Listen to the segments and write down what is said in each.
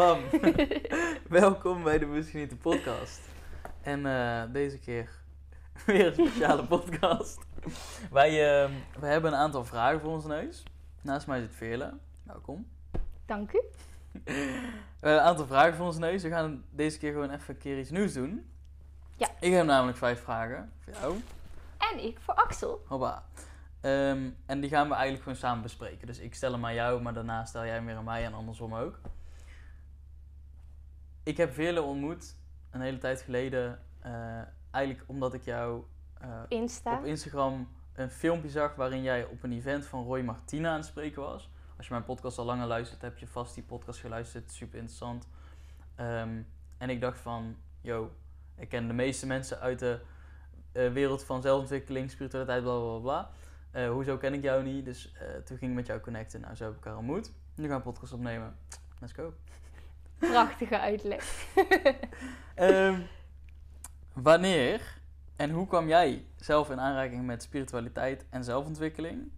Bam. Welkom bij de Misschien podcast. En eh, deze keer weer een speciale podcast. Wij, uh, wij hebben een aantal vragen voor ons neus. Naast mij zit Veerle. Welkom. Dank u. een aantal vragen voor ons neus. We gaan deze keer gewoon even een keer iets nieuws doen. Ja. Ik heb namelijk vijf vragen voor jou. En ik voor Axel. Hoppa. Um, en die gaan we eigenlijk gewoon samen bespreken. Dus ik stel hem aan jou, maar daarna stel jij hem weer aan mij en andersom ook. Ik heb Veerle ontmoet een hele tijd geleden. Uh, eigenlijk omdat ik jou uh, Insta. op Instagram een filmpje zag waarin jij op een event van Roy Martina aan het spreken was. Als je mijn podcast al langer luistert, heb je vast die podcast geluisterd. Super interessant. Um, en ik dacht van, yo, ik ken de meeste mensen uit de uh, wereld van zelfontwikkeling, spiritualiteit, bla bla bla. Hoezo ken ik jou niet? Dus toen ging ik met jou connecten. Nou, zo heb ik elkaar ontmoet. Nu gaan we een podcast opnemen. Let's go. Prachtige uitleg. um, wanneer en hoe kwam jij zelf in aanraking met spiritualiteit en zelfontwikkeling?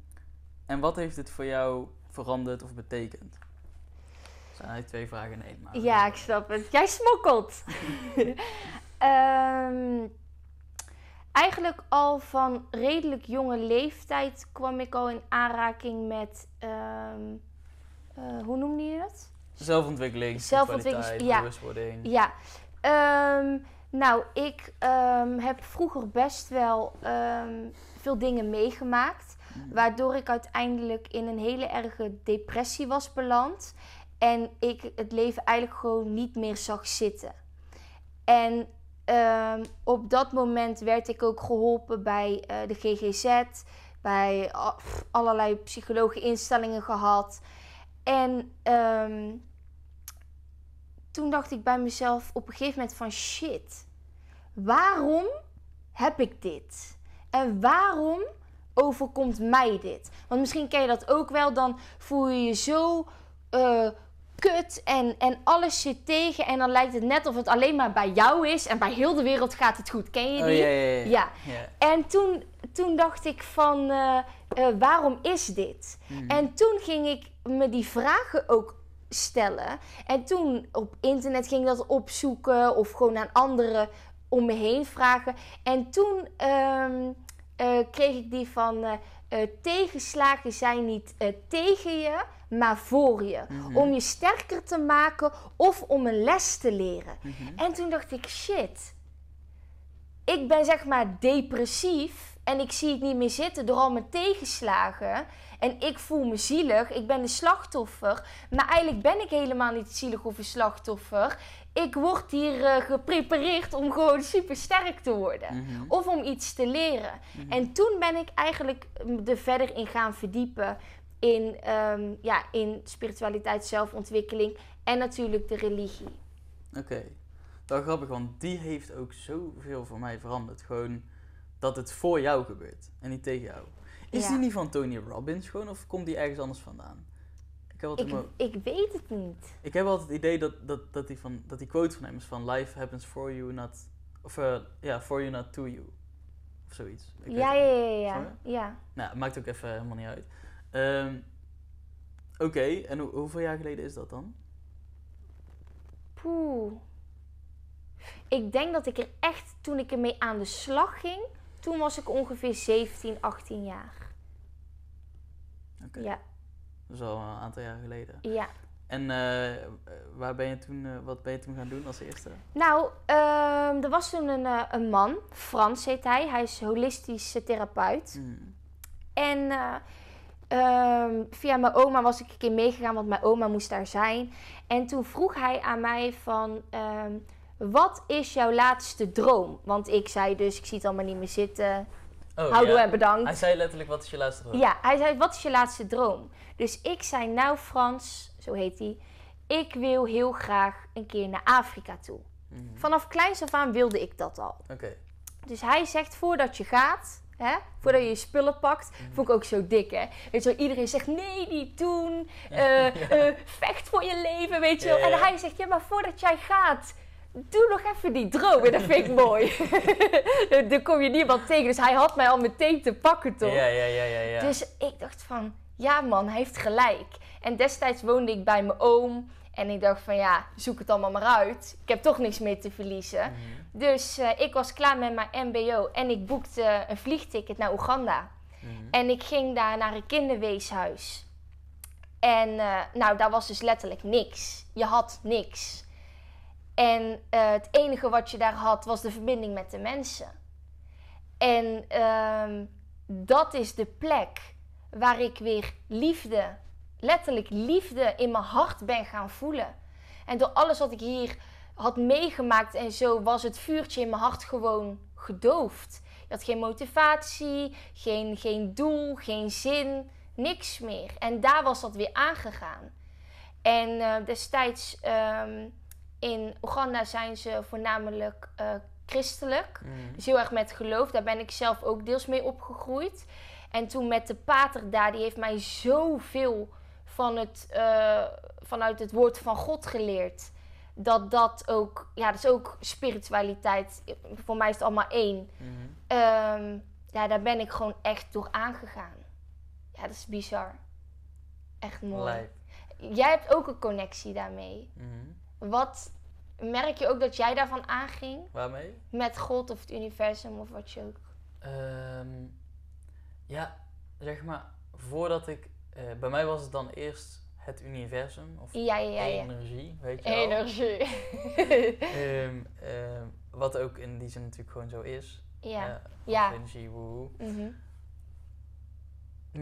En wat heeft dit voor jou veranderd of betekend? Dat zijn eigenlijk twee vragen in één. Maar ja, ik snap het. Jij smokkelt. um, eigenlijk al van redelijk jonge leeftijd kwam ik al in aanraking met, um, uh, hoe noemde je het? Zelfontwikkeling, Zelfontwikkeling, ja. bewustwording. Ja. Um, nou, ik um, heb vroeger best wel veel dingen meegemaakt. Mm. Waardoor ik uiteindelijk in een hele erge depressie was beland. En ik het leven eigenlijk gewoon niet meer zag zitten. En Um, op dat moment werd ik ook geholpen bij uh, de GGZ, bij allerlei psychologeninstellingen gehad. En um, toen dacht ik bij mezelf op een gegeven moment van shit, waarom heb ik dit? En waarom overkomt mij dit? Want misschien ken je dat ook wel, dan voel je je zo uh, kut en, en alles zit tegen. En dan lijkt het net of het alleen maar bij jou is. En bij heel de wereld gaat het goed. Ken je die? Oh, ja, ja, ja. ja. En toen, toen dacht ik van, uh, uh, waarom is dit? Hmm. En toen ging ik me die vragen ook stellen. En toen op internet ging ik dat opzoeken. Of gewoon aan anderen om me heen vragen. En toen um, uh, kreeg ik die van... tegenslagen zijn niet tegen je, maar voor je. Mhm. Om je sterker te maken of om een les te leren. Mhm. En toen dacht ik, shit. Ik ben zeg maar depressief en ik zie het niet meer zitten door al mijn tegenslagen. En ik voel me zielig, ik ben de slachtoffer. Maar eigenlijk ben ik helemaal niet zielig of een slachtoffer. Ik word hier uh, geprepareerd om gewoon super sterk te worden. Mhm. Of om iets te leren. Mhm. En toen ben ik eigenlijk er verder in gaan verdiepen in, um, ja, in spiritualiteit, zelfontwikkeling en natuurlijk de religie. Oké, okay. wel grappig, want die heeft ook zoveel voor mij veranderd. Gewoon dat het voor jou gebeurt en niet tegen jou. Is Ja. die niet van Tony Robbins gewoon of komt die ergens anders vandaan? Ik heb Ik, ik weet het niet. ik heb altijd het idee dat, dat, dat, die van, dat die quote van hem is van life happens for you, not... Of eh, ja, for you, not to you. Of zoiets. Ik Ja, ja, ja, ja. ja. Nou, maakt ook even helemaal niet uit. Ehm, Oké, en hoe- hoeveel jaar geleden is dat dan? Poeh. Ik denk dat ik er echt, toen ik ermee aan de slag ging, toen was ik ongeveer 17, 18 jaar. Oké, Ja, dat is al een aantal jaar geleden. ja. En eh, waar ben je toen, eh, wat ben je toen gaan doen als eerste? Nou, ehm, er was toen een, eh, een man, Frans heet hij. Hij is holistische therapeut. Hmm. En eh, ehm, via mijn oma was ik een keer meegegaan, want mijn oma moest daar zijn. En toen vroeg hij aan mij van, ehm, wat is jouw laatste droom? Want ik zei dus, ik zie het allemaal niet meer zitten. Oh, Houdoe ja. en bedankt. Hij zei letterlijk, wat is je laatste droom? Ja, hij zei, wat is je laatste droom? Dus ik zei, nou Frans, zo heet hij, ik wil heel graag een keer naar Afrika toe. Mhm. Vanaf kleins af aan wilde ik dat al. Oké. Dus hij zegt, voordat je gaat, hè, voordat je je spullen pakt, vond ik ook zo dik, hè. Weet je wel, iedereen zegt, nee, niet doen, eh, vecht voor je leven, weet je wel. Ja. En hij zegt, ja, maar voordat jij gaat, doe nog even die droom. En dat vind ik mooi. Dan kom je niemand tegen, dus hij had mij al meteen te pakken, toch? Ja, ja, ja, ja, ja. Dus ik dacht van, ja man, hij heeft gelijk. En destijds woonde ik bij mijn oom. En ik dacht van ja, zoek het allemaal maar uit. Ik heb toch niks meer te verliezen. Mhm. Dus eh, ik was klaar met mijn MBO en ik boekte een vliegticket naar Oeganda. Mhm. En ik ging daar naar een kinderweeshuis. En eh, nou, daar was dus letterlijk niks. Je had niks. En eh, het enige wat je daar had was de verbinding met de mensen. En ehm, dat is de plek waar ik weer liefde, letterlijk liefde in mijn hart ben gaan voelen. En door alles wat ik hier had meegemaakt en zo was het vuurtje in mijn hart gewoon gedoofd. Je had geen motivatie, geen, geen doel, geen zin, niks meer. En daar was dat weer aangegaan. En eh, destijds ehm, in Oeganda zijn ze voornamelijk eh, christelijk. Mhm. Dus heel erg met geloof. Daar ben ik zelf ook deels mee opgegroeid. En toen met de pater daar, die heeft mij zoveel van het, eh, vanuit het woord van God geleerd. Dat dat ook, ja, dat is ook spiritualiteit. Voor mij is het allemaal één. Mhm. Ehm, ja, daar ben ik gewoon echt door aangegaan. Ja, dat is bizar. Echt mooi. Jij hebt ook een connectie daarmee. Mhm. Wat merk je ook dat jij daarvan aanging? Waarmee? Met God of het universum of wat je ook. Ehm, ja, zeg maar, voordat ik... eh, bij mij was het dan eerst het universum of Ja, ja, energie, weet je wel. Energie. Ehm, ehm, wat ook in die zin natuurlijk gewoon zo is. ja. Of Ja. energie, woehoe. Mhm.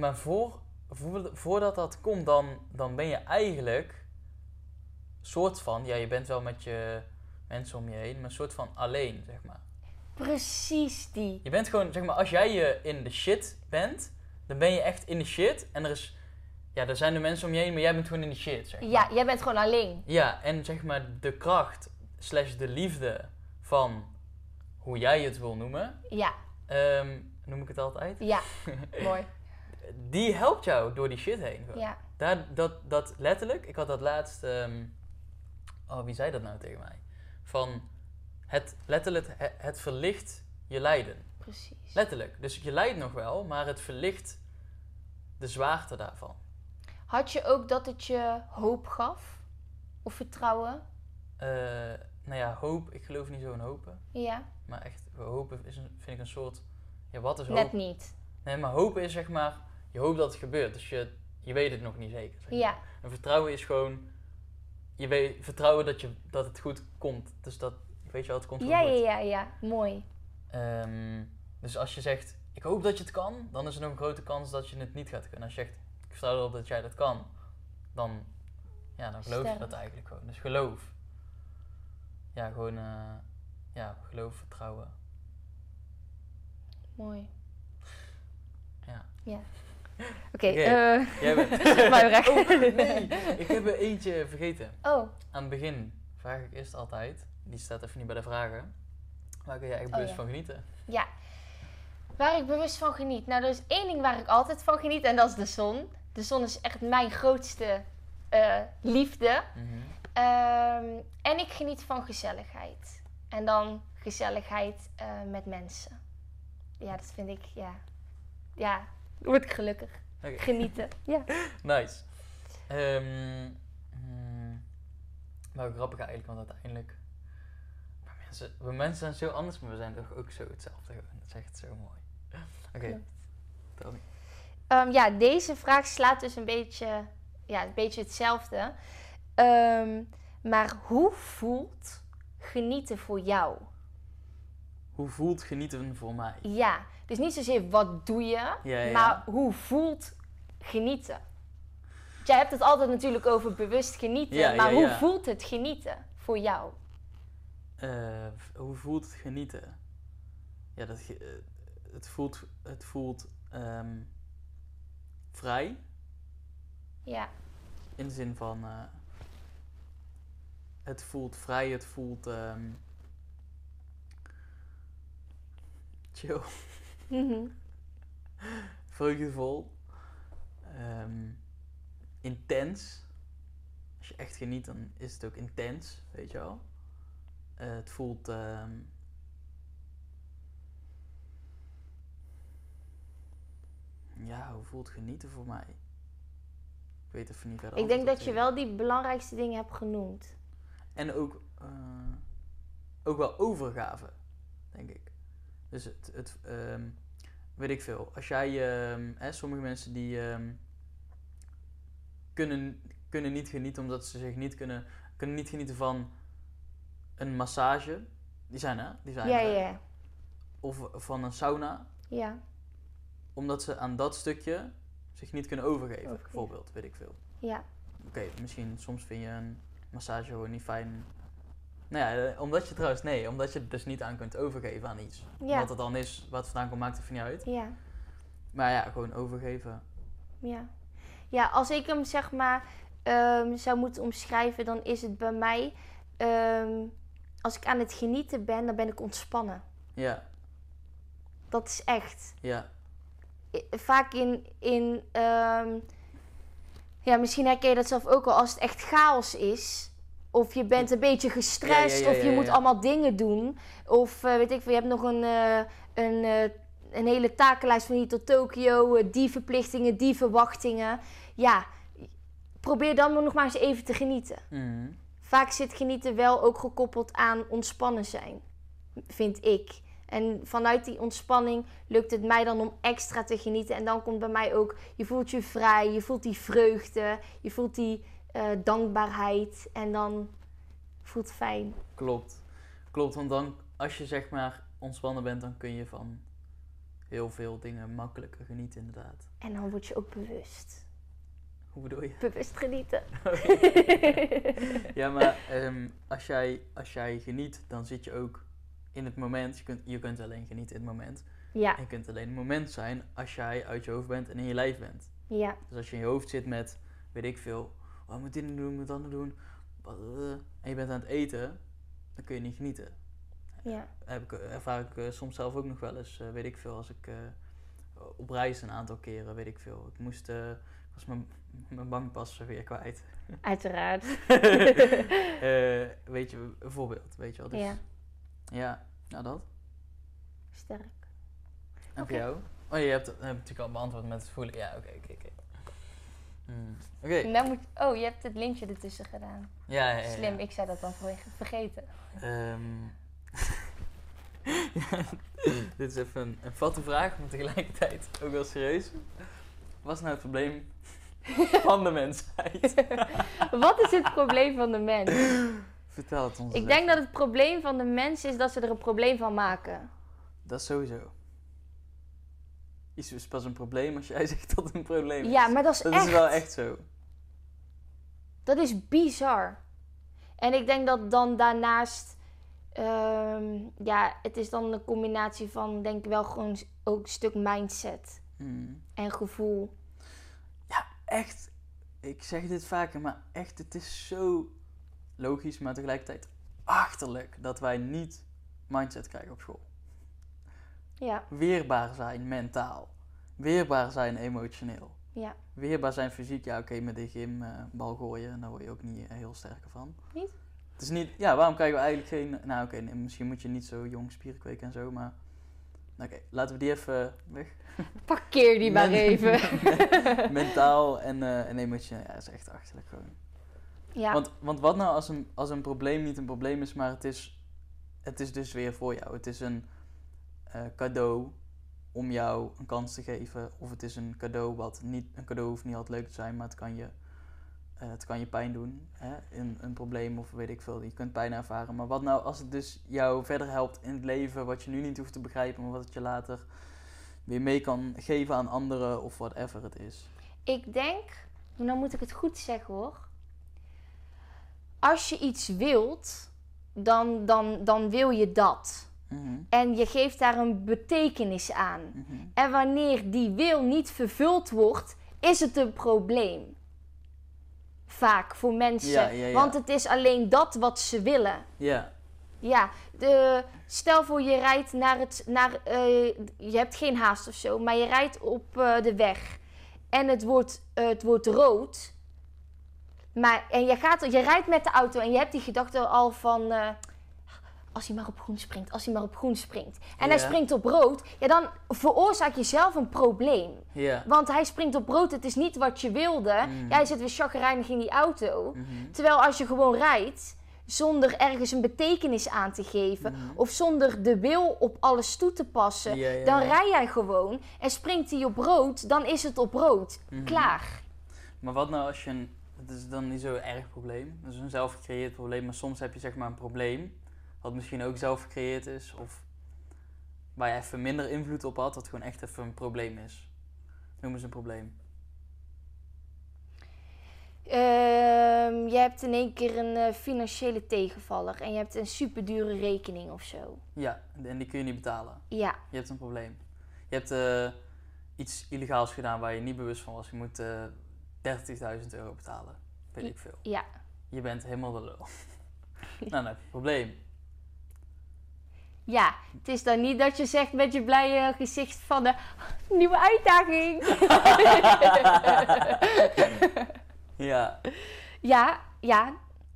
Maar voor, voordat dat komt, dan, dan ben je eigenlijk soort van... Ja, je bent wel met je mensen om je heen, maar soort van alleen, zeg maar. Precies die. Je bent gewoon, zeg maar, als jij je in de shit bent, dan ben je echt in de shit. En er is, ja, er zijn de mensen om je heen, maar jij bent gewoon in de shit, zeg maar. Ja, jij bent gewoon alleen. Ja, en zeg maar de kracht slash de liefde van hoe jij het wil noemen, Ja, ehm, noem ik het altijd, ja. Mooi. die helpt jou door die shit heen. gewoon. Ja. Daar, dat, dat letterlijk, ik had dat laatst, ehm, oh wie zei dat nou tegen mij? Van het letterlijk, het, het verlicht je lijden. Precies. Letterlijk. Dus je lijdt nog wel, maar het verlicht de zwaarte daarvan. Had je ook dat het je hoop gaf? Of vertrouwen? Eh, nou ja, hoop, ik geloof niet zo in hopen. Ja, Maar echt, hopen is een, vind ik een soort, ja wat is hoop? net niet. Nee, maar hopen is zeg maar, je hoopt dat het gebeurt. Dus je, je weet het nog niet zeker. zeg maar. Ja, En vertrouwen is gewoon, je weet, vertrouwen dat, je, dat het goed komt. Dus dat, weet je wel, het komt ja, goed. ja, ja, ja. Mooi. Ehm, dus als je zegt, ik hoop dat je het kan, dan is er nog een grote kans dat je het niet gaat kunnen. Als je zegt, ik vertrouw erop dat jij dat kan, dan, ja, dan geloof je dat eigenlijk gewoon. Dus geloof. Ja, gewoon, eh, ja, geloof, vertrouwen. Mooi. Ja. Ja. Oké, Oké. eh, Jij bent. Maar. Oh, nee, ik heb er eentje vergeten. oh, Aan het begin vraag ik eerst altijd, die staat even niet bij de vragen, waar kun jij echt Oh, bewust ja. van genieten? ja. Waar ik bewust van geniet. Nou, er is één ding waar ik altijd van geniet en dat is de zon. De zon is echt mijn grootste eh, liefde. Mhm. Ehm, en ik geniet van gezelligheid. En dan gezelligheid eh, met mensen. Ja, dat vind ik, ja. Ja, word ik gelukkig. Genieten. Ja. Nice. Ehm hmm, wel grappig eigenlijk, want uiteindelijk... Maar mensen, we mensen zijn zo anders, maar we zijn toch ook zo hetzelfde. Dat is echt zo mooi. Oké, tel me. Ehm, ja, deze vraag slaat dus een beetje, ja, een beetje hetzelfde. Ehm, maar hoe voelt genieten voor jou? Hoe voelt genieten voor mij? Ja, dus niet zozeer wat doe je, Ja, maar hoe voelt genieten? Want Jij hebt het altijd natuurlijk over bewust genieten, maar hoe voelt het genieten voor jou? Eh, hoe voelt het genieten? Ja, dat, eh, het voelt, het voelt ehm, vrij. Ja, In de zin van... eh, het voelt vrij, het voelt... ehm, chill. Mhm. vreugdevol, ehm, intens. Als je echt geniet, dan is het ook intens, weet je wel. Eh, het voelt. ehm, ja, hoe voelt genieten voor mij? Ik weet even niet verder. Ik denk dat je wel die belangrijkste dingen hebt genoemd. En ook, eh, ook wel overgave, denk ik. Dus het, het ehm, weet ik veel. Als jij, ehm, hè, sommige mensen die ehm, kunnen, kunnen niet genieten omdat ze zich niet kunnen, kunnen niet genieten van een massage. Die zijn er, die zijn Ja, ja, Of van een sauna. ja. Omdat ze aan dat stukje zich niet kunnen overgeven, Overgeven. bijvoorbeeld, weet ik veel. Ja, Oké, misschien soms vind je een massage gewoon niet fijn. Nou ja, eh, omdat je trouwens, nee, omdat je het dus niet aan kunt overgeven aan iets. Ja. Wat het dan is, wat vandaan komt, maakt even niet uit. ja, Maar ja, gewoon overgeven. ja. Ja, als ik hem zeg maar ehm, zou moeten omschrijven, dan is het bij mij... ehm, als ik aan het genieten ben, dan ben ik ontspannen. Ja, Dat is echt. ja, Vaak in... in ehm, ja, misschien herken je dat zelf ook al. Als het echt chaos is... Of je bent een beetje gestrest, Ja, ja, ja, of je moet allemaal dingen doen. Of eh, weet ik veel, je hebt nog een, eh, een, eh, een hele takenlijst van hier tot Tokio. die verplichtingen, die verwachtingen. Ja, probeer dan nog maar eens even te genieten. Mhm. Vaak zit genieten wel ook gekoppeld aan ontspannen zijn, vind ik. En vanuit die ontspanning lukt het mij dan om extra te genieten. En dan komt bij mij ook, je voelt je vrij, je voelt die vreugde, je voelt die eh, dankbaarheid. En dan voelt het fijn. klopt. Klopt, want dan, als je zeg maar ontspannen bent, dan kun je van heel veel dingen makkelijker genieten, inderdaad. En dan word je ook bewust. Hoe bedoel je? Bewust genieten. ja, maar ehm, als, jij, als jij geniet, dan zit je ook in het moment. Je kunt, je kunt alleen genieten in het moment. Ja, En je kunt alleen het moment zijn als jij uit je hoofd bent en in je lijf bent. ja, Dus als je in je hoofd zit met, weet ik veel, wat moet dit doen, moet dat doen. eh, En je bent aan het eten, dan kun je niet genieten. ja. Heb ik, ervaar ik eh, soms zelf ook nog wel eens, eh, weet ik veel, als ik op reis een aantal keren, weet ik veel. Ik moest, ik was mijn, mijn bankpas weer kwijt. Uiteraard. Weet je, een voorbeeld, weet je wel. Dus, Ja. ja. nou dat. Sterk. En voor jou? Oh, je hebt heb natuurlijk al beantwoord met het voelen. Ja, oké, oké, oké. Hmm. Oké. Nou moet, oh, je hebt het lintje ertussen gedaan. Ja, ja, ja, ja. Slim, ik zou dat dan vergeten. Ehm, ja, dit is even een, een vatte vraag, maar tegelijkertijd ook wel serieus. Wat is nou het probleem van de mensheid? Wat is het probleem van de mens? Vertel het ons Ik denk dat het probleem van de mens is dat ze er een probleem van maken. Dat is sowieso. Iets is pas een probleem als jij zegt dat het een probleem is. Ja, maar dat is dat echt. is wel echt zo. Dat is bizar. En ik denk dat dan daarnaast. ehm, ja, het is dan een combinatie van, denk ik wel gewoon ook een stuk mindset Hmm. en gevoel. Echt, ik zeg dit vaker, maar echt, het is zo logisch, maar tegelijkertijd achterlijk dat wij niet mindset krijgen op school. Ja, Weerbaar zijn mentaal. Weerbaar zijn emotioneel. ja. Weerbaar zijn fysiek, ja oké, met de gym eh, bal gooien, daar word je ook niet eh, heel sterk van. Niet? Het is niet, ja, waarom krijgen we eigenlijk geen, nou oké, nee, misschien moet je niet zo jong spieren kweken en zo, maar oké, laten we die even weg. Parkeer die maar even. Mentaal en, eh, en emotioneel, ja, dat is echt achterlijk gewoon. ja, Want, want wat nou als een, als een probleem niet een probleem is, maar het is, het is dus weer voor jou. Het is een eh, cadeau om jou een kans te geven. Of het is een cadeau wat niet, een cadeau hoeft niet altijd leuk te zijn, maar het kan je, eh, het kan je pijn doen. Hè? Een, een probleem of weet ik veel, je kunt pijn ervaren. Maar wat nou als het dus jou verder helpt in het leven, wat je nu niet hoeft te begrijpen, maar wat het je later weer mee kan geven aan anderen of whatever het is. ik denk, nou moet ik het goed zeggen hoor. Als je iets wilt, dan, dan, dan wil je dat. Mhm, En je geeft daar een betekenis aan. mhm. En wanneer die wil niet vervuld wordt, is het een probleem. Vaak voor mensen. Ja, ja, ja. Want het is alleen dat wat ze willen. Ja, Ja, de, stel voor je rijdt naar het. Naar, eh, je hebt geen haast of zo, maar je rijdt op eh, de weg. En het wordt, eh, het wordt rood. Maar, en je, gaat, je rijdt met de auto en je hebt die gedachte al van. Als hij maar op groen springt, als hij maar op groen springt. En hij springt op rood, ja, dan veroorzaak je zelf een probleem. Ja. Want hij springt op rood, het is niet wat je wilde. Mhm. Jij zit weer chagrijnig in die auto. Mhm. Terwijl als je gewoon rijdt, zonder ergens een betekenis aan te geven... Mhm. of zonder de wil op alles toe te passen... Dan rij jij gewoon en springt hij op rood, dan is het op rood. Mhm. Klaar. Maar wat nou als je een... Het is dan niet zo'n erg probleem. Het is een zelfgecreëerd probleem. Maar soms heb je zeg maar een probleem. Wat misschien ook zelf gecreëerd is. Of waar je even minder invloed op had. Wat gewoon echt even een probleem is. Noem eens een probleem. Ehm, je hebt in één keer een eh, financiële tegenvaller... en je hebt een superdure rekening of zo. Ja, en die kun je niet betalen. Ja, Je hebt een probleem. Je hebt eh, iets illegaals gedaan waar je niet bewust van was. Je moet eh 30.000 euro betalen. Weet ik veel. ja. Je bent helemaal de lul. nou, dan heb je een probleem. Ja, het is dan niet dat je zegt met je blije gezicht van de nieuwe uitdaging. Ja. ja, ja,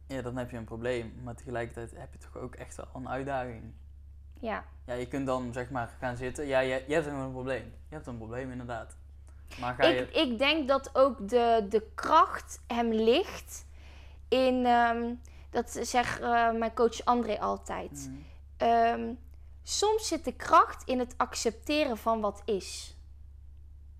ja, dan heb je een probleem. Maar tegelijkertijd heb je toch ook echt wel een uitdaging. ja. Ja, je kunt dan zeg maar gaan zitten. Ja, je, je hebt een probleem. Je hebt een probleem inderdaad. Maar ga je... Ik, ik denk dat ook de, de kracht hem ligt in, ehm, dat zegt eh, mijn coach André altijd. Ehm, soms zit de kracht in het accepteren van wat is.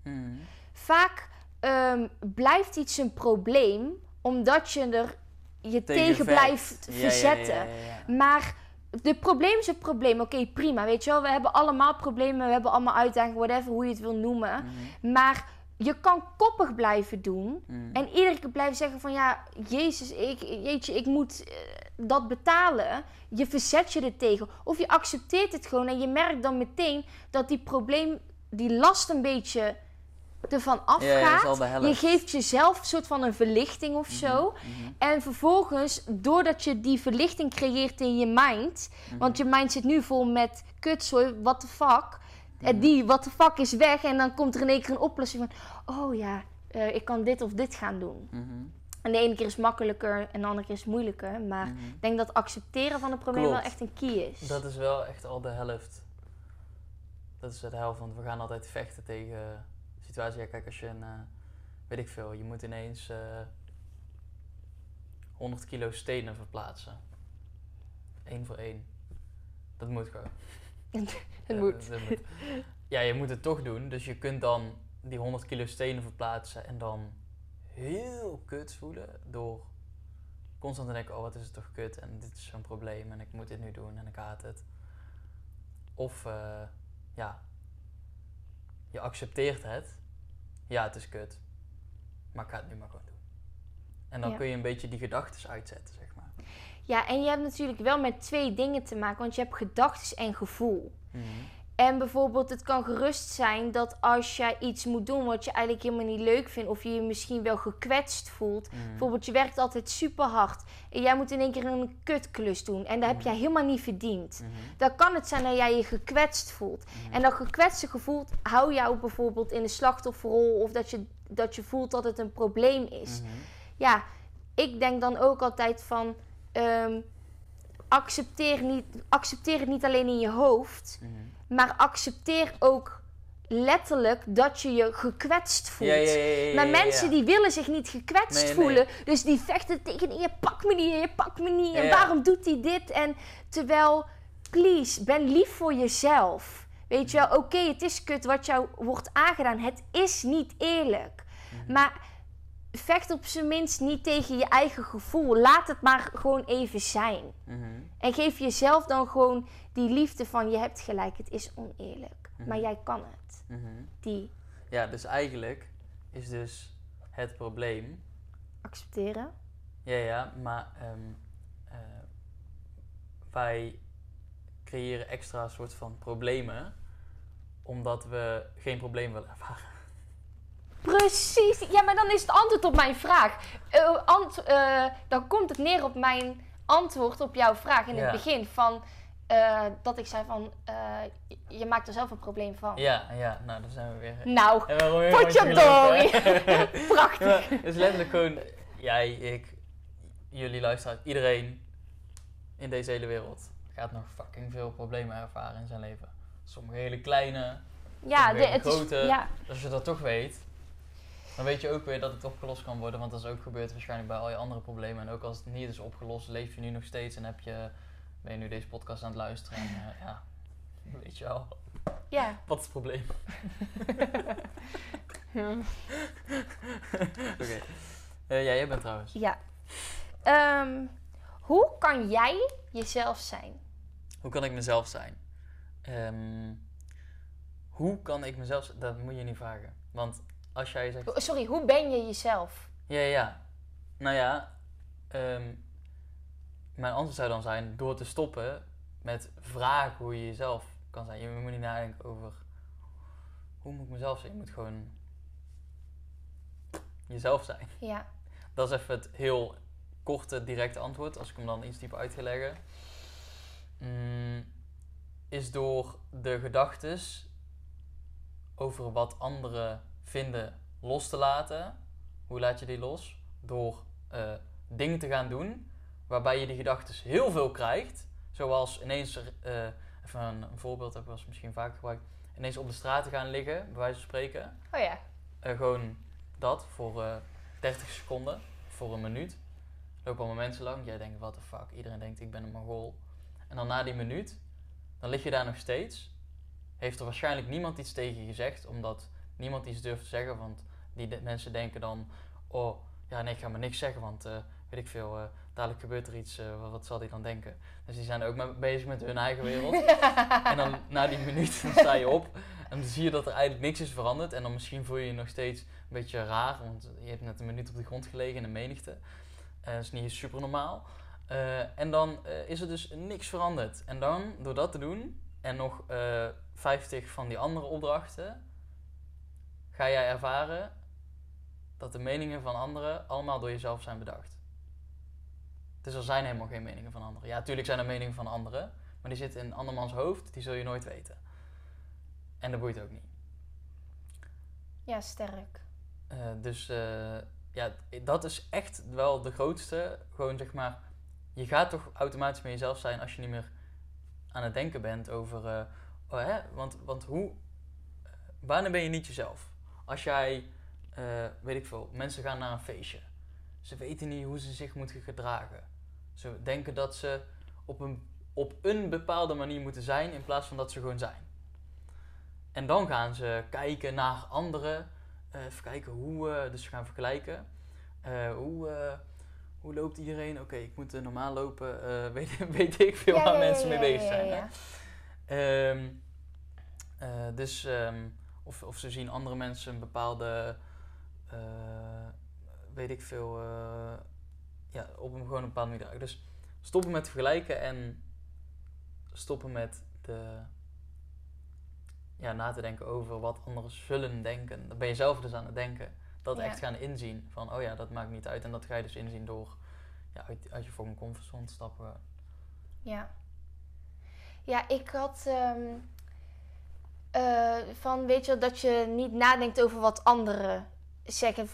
Mhm. Vaak ehm, blijft iets een probleem omdat je er je tegen, blijft verzetten. Ja, ja. Maar de probleem is een probleem. Oké, prima. Weet je wel, we hebben allemaal problemen. We hebben allemaal uitdagingen, whatever, hoe je het wil noemen. Mhm. Maar je kan koppig blijven doen. Mhm. En iedere keer blijven zeggen van ja, Jezus, ik, jeetje, ik moet eh, dat betalen. Je verzet je er tegen. Of je accepteert het gewoon en je merkt dan meteen dat die probleem, die last een beetje ervan Ja, ja, afgaat. helft. je geeft jezelf een soort van een verlichting of zo. Mhm. En vervolgens, doordat je die verlichting creëert in je mind, Mhm. want je mind zit nu vol met kutzooi, what the fuck. Mhm. En die what the fuck is weg en dan komt er in één keer een oplossing van, oh ja, eh, ik kan dit of dit gaan doen. En de ene keer is makkelijker en de andere keer is moeilijker. Maar Mhm. ik denk dat accepteren van het probleem Klopt. wel echt een key is. Dat is wel echt al de helft. Dat is de helft, want we gaan altijd vechten tegen situaties. Ja, kijk, als je een, eh, weet ik veel, je moet ineens eh 100 kilo stenen verplaatsen. Eén voor één. Dat moet gewoon. het moet. dat- dat moet. Ja, je moet het toch doen. Dus je kunt dan die 100 kilo stenen verplaatsen en dan heel kut voelen door constant te denken, oh wat is het toch kut en dit is zo'n probleem en ik moet dit nu doen en ik haat het. Of eh, ja, je accepteert het. Ja, het is kut. Maar ik ga het nu maar gewoon doen. En dan Ja. kun je een beetje die gedachten uitzetten, zeg maar. Ja, en je hebt natuurlijk wel met twee dingen te maken. Want je hebt gedachten en gevoel. Mhm. En bijvoorbeeld, het kan gerust zijn dat als jij iets moet doen wat je eigenlijk helemaal niet leuk vindt, of je je misschien wel gekwetst voelt. Mhm. Bijvoorbeeld, je werkt altijd super hard en jij moet in één keer een kutklus doen. En dat heb Mhm. jij helemaal niet verdiend. Mhm. Dan kan het zijn dat jij je gekwetst voelt. Mhm. En dat gekwetste gevoel hou jou bijvoorbeeld in de slachtofferrol, of dat je, dat je voelt dat het een probleem is. Ja, ik denk dan ook altijd van. ehm, accepteer, niet, accepteer het niet alleen in je hoofd. Maar accepteer ook letterlijk dat je je gekwetst voelt. Ja, ja, ja, ja, ja, Maar mensen die willen zich niet gekwetst Nee, nee. voelen. Dus die vechten tegen je pak me niet, je pak me niet. En waarom doet hij dit? En terwijl, please, ben lief voor jezelf. Weet je wel, oké, het is kut wat jou wordt aangedaan. Het is niet eerlijk. Mhm. Maar vecht op zijn minst niet tegen je eigen gevoel. Laat het maar gewoon even zijn. Mhm. En geef jezelf dan gewoon die liefde van je hebt gelijk, het is oneerlijk. Mhm. Maar jij kan het. Mhm. Die Ja, dus eigenlijk is dus het probleem. accepteren. Ja, ja, maar ehm, eh, wij creëren extra soort van problemen omdat we geen probleem willen ervaren. Precies. Ja, maar dan is het antwoord op mijn vraag. Eh, ant- eh, dan komt het neer op mijn antwoord op jouw vraag in Ja. het begin. Van, eh, dat ik zei van, je- maakt er zelf een probleem van. Ja, ja, nou, dan zijn we weer. Nou, potjandori. gelopen? Prachtig. Het is letterlijk gewoon jij, ik, jullie luisteraars, iedereen in deze hele wereld gaat nog fucking veel problemen ervaren in zijn leven. Sommige hele kleine, Ja, de, het is, grote- ja, als je dat toch weet, dan weet je ook weer dat het opgelost kan worden. Want dat is ook gebeurd waarschijnlijk bij al je andere problemen. En ook als het niet is opgelost, leef je nu nog steeds en heb je, ben je nu deze podcast aan het luisteren. En eh, ja, weet je wel, ja. wat is het probleem? Oké. Eh, ja, jij bent trouwens. ja. Ehm, hoe kan jij jezelf zijn? Hoe kan ik mezelf zijn? Ehm, hoe kan ik mezelf? Dat moet je niet vragen. Want als jij zegt... Sorry, hoe ben je jezelf? Ja, ja, ja. Nou ja, ehm, mijn antwoord zou dan zijn door te stoppen met vragen hoe je jezelf kan zijn. Je moet niet nadenken over hoe moet ik mezelf zijn. Je moet gewoon jezelf zijn. Ja, Dat is even het heel korte, directe antwoord. Als ik hem dan iets dieper uit ga leggen. Mm, is door de gedachtes over wat anderen vinden los te laten. Hoe laat je die los? Door eh, dingen te gaan doen waarbij je die gedachtes heel veel krijgt. Zoals ineens, eh, even een, een voorbeeld heb ik eens misschien vaak gebruikt. Ineens op de straat te gaan liggen, bij wijze van spreken. oh ja. Eh, gewoon dat voor eh 30 seconden, voor een minuut. Lopen allemaal mensen lang. Jij denkt, what the fuck. Iedereen denkt, ik ben een mongool. En dan na die minuut, dan lig je daar nog steeds. Heeft er waarschijnlijk niemand iets tegen je gezegd, omdat niemand iets durft te zeggen. Want die de- mensen denken dan, oh, ja nee, ik ga maar niks zeggen, want eh, weet ik veel, eh, dadelijk gebeurt er iets, eh, wat, wat zal die dan denken? Dus die zijn ook met, bezig met hun eigen wereld. En dan na die minuut dan sta je op en dan zie je dat er eigenlijk niks is veranderd. En dan misschien voel je je nog steeds een beetje raar, want je hebt net een minuut op de grond gelegen in de menigte. Dat is niet super normaal. En dan is er dus niks veranderd. En dan, door dat te doen en nog eh 50 van die andere opdrachten, ga jij ervaren dat de meningen van anderen allemaal door jezelf zijn bedacht. Dus er zijn helemaal geen meningen van anderen. Ja, natuurlijk zijn er meningen van anderen, maar die zitten in een andermans hoofd, die zul je nooit weten. En dat boeit ook niet. Ja, sterk. Eh, dus eh, ja, dat is echt wel de grootste. Gewoon zeg maar, je gaat toch automatisch met jezelf zijn als je niet meer aan het denken bent over. eh, oh, hè? Want, want hoe. wanneer ben je niet jezelf? Als jij, eh, weet ik veel, mensen gaan naar een feestje. Ze weten niet hoe ze zich moeten gedragen. Ze denken dat ze op een, op een bepaalde manier moeten zijn in plaats van dat ze gewoon zijn. En dan gaan ze kijken naar anderen. Eh, even kijken hoe, eh, dus we gaan vergelijken. Hoe, hoe loopt iedereen? Oké, ik moet normaal lopen. Weet, weet ik veel Ja, waar ja, mensen ja, mee bezig zijn. hè? Ehm, eh, dus, ehm, of, of ze zien andere mensen een bepaalde, eh, weet ik veel, eh, ja, op een gewoon een bepaalde manier. Dus stoppen met vergelijken en stoppen met de, ja, na te denken over wat anderen zullen denken. Dan ben je zelf dus aan het denken. Dat Ja. echt gaan inzien. Van, oh ja, dat maakt niet uit. En dat ga je dus inzien door ja, uit, uit je volgende comfortzone te stappen. Ja. Ja, ik had ehm, eh, van, weet je, dat je niet nadenkt over wat anderen zeggen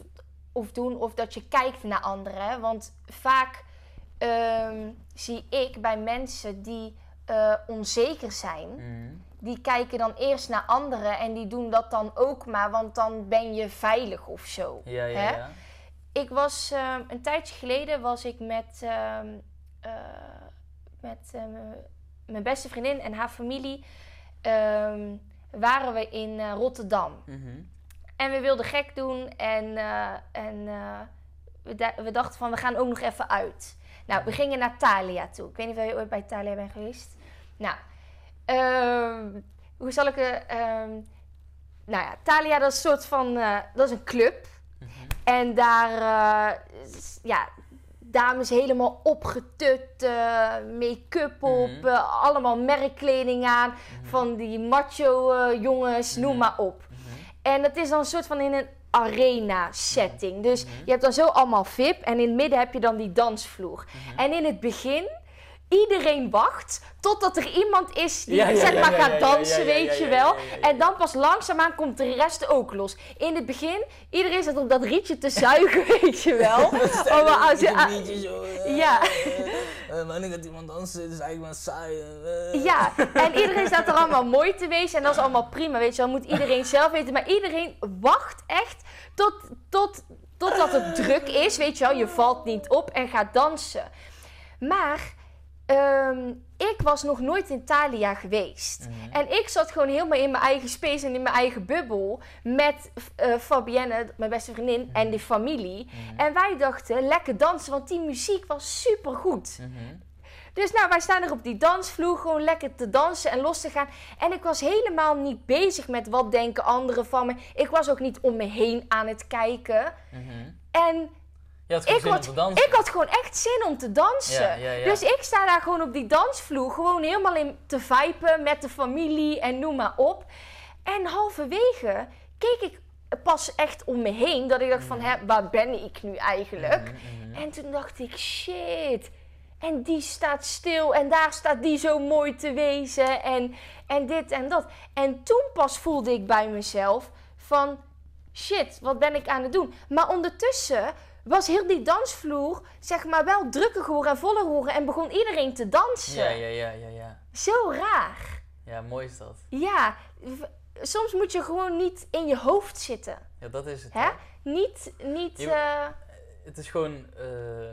of doen, of dat je kijkt naar anderen. Want vaak ehm, zie ik bij mensen die eh, onzeker zijn, Mhm. die kijken dan eerst naar anderen en die doen dat dan ook maar, want dan ben je veilig of zo. Ja, ja, Hè? ja. Ik was ehm, een tijdje geleden was ik met, ehm, eh, met mijn beste vriendin en haar familie waren we in eh, Rotterdam. Mhm. En we wilden gek doen en, eh, en eh, we, we dachten van we gaan ook nog even uit. Nou, we gingen naar Thalia toe. Ik weet niet of je ooit bij Thalia bent geweest. Nou, ehm, hoe zal ik het... ehm, nou ja, Thalia dat is een soort van... dat is een club. Mhm. En daar, ja, dames helemaal opgetut, eh, make-up op, Mhm. eh, allemaal merkkleding aan. Mhm. Van die macho eh, jongens, noem Mhm. maar op. En het is dan een soort van in een arena setting. Dus je hebt dan zo allemaal VIP en in het midden heb je dan die dansvloer. En in het begin, iedereen wacht totdat er iemand is die Ja, ja, zeg ja, maar ja, gaat dansen, weet je wel. En dan pas langzaamaan komt de rest ook los. In het begin, iedereen zit op dat rietje te zuigen, weet je wel. Oh, maar als je, ja. Eh, wanneer gaat iemand dansen? Het is eigenlijk maar saai. eh. Ja, en iedereen staat er allemaal mooi te wezen en dat is allemaal prima, weet je wel. Moet iedereen zelf weten, maar iedereen wacht echt tot, tot, totdat het druk is, weet je wel. Je valt niet op en gaat dansen. Maar ehm, ik was nog nooit in Thalia geweest. Mhm. En ik zat gewoon helemaal in mijn eigen space en in mijn eigen bubbel met eh, Fabienne, mijn beste vriendin, en de familie. Mhm. En wij dachten, lekker dansen, want die muziek was supergoed. Mhm. Dus nou, wij staan er op die dansvloer gewoon lekker te dansen en los te gaan. En ik was helemaal niet bezig met wat denken anderen van me. Ik was ook niet om me heen aan het kijken. Mhm. En had ik had, ik had gewoon echt zin om te dansen. Ja, ja, ja. Dus ik sta daar gewoon op die dansvloer, gewoon helemaal in te vipen met de familie en noem maar op. En halverwege keek ik pas echt om me heen, dat ik dacht van, hè, waar ben ik nu eigenlijk? Mhm, mhm. En toen dacht ik, shit. En die staat stil en daar staat die zo mooi te wezen en, en dit en dat. En toen pas voelde ik bij mezelf van, shit, wat ben ik aan het doen? Maar ondertussen was heel die dansvloer, zeg maar, wel drukker geworden en voller geworden en begon iedereen te dansen. Ja, ja, ja, ja, ja. Zo raar. Ja, mooi is dat. Ja, soms moet je gewoon niet in je hoofd zitten. Ja, dat is het. Hè? Niet, niet, Je- eh, Het is gewoon eh,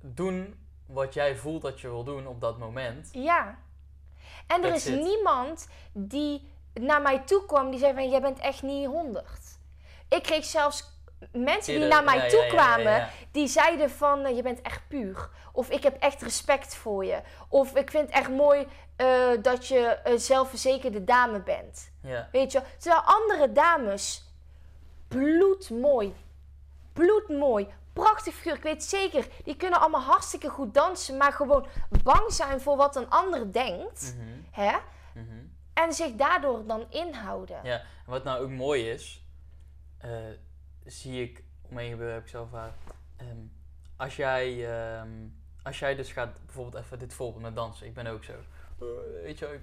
doen wat jij voelt dat je wil doen op dat moment. Ja. En er That's is it. niemand die naar mij toe kwam die zei van, jij bent echt niet 100. Ik kreeg zelfs mensen die naar mij toe kwamen, die zeiden van, eh, je bent echt puur. Of ik heb echt respect voor je. Of ik vind het echt mooi eh, dat je een zelfverzekerde dame bent. Ja. Weet je, wel? terwijl andere dames, bloedmooi, bloedmooi, prachtig figuur. Ik weet zeker, die kunnen allemaal hartstikke goed dansen, maar gewoon bang zijn voor wat een ander denkt. Mhm, Hè? mhm. En zich daardoor dan inhouden. Ja, en wat nou ook mooi is, eh, zie ik omheen gebeuren, heb ik zelf ehm, als jij, ehm, als jij dus gaat, bijvoorbeeld even dit voorbeeld met dansen, ik ben ook zo. Eh, weet je wel,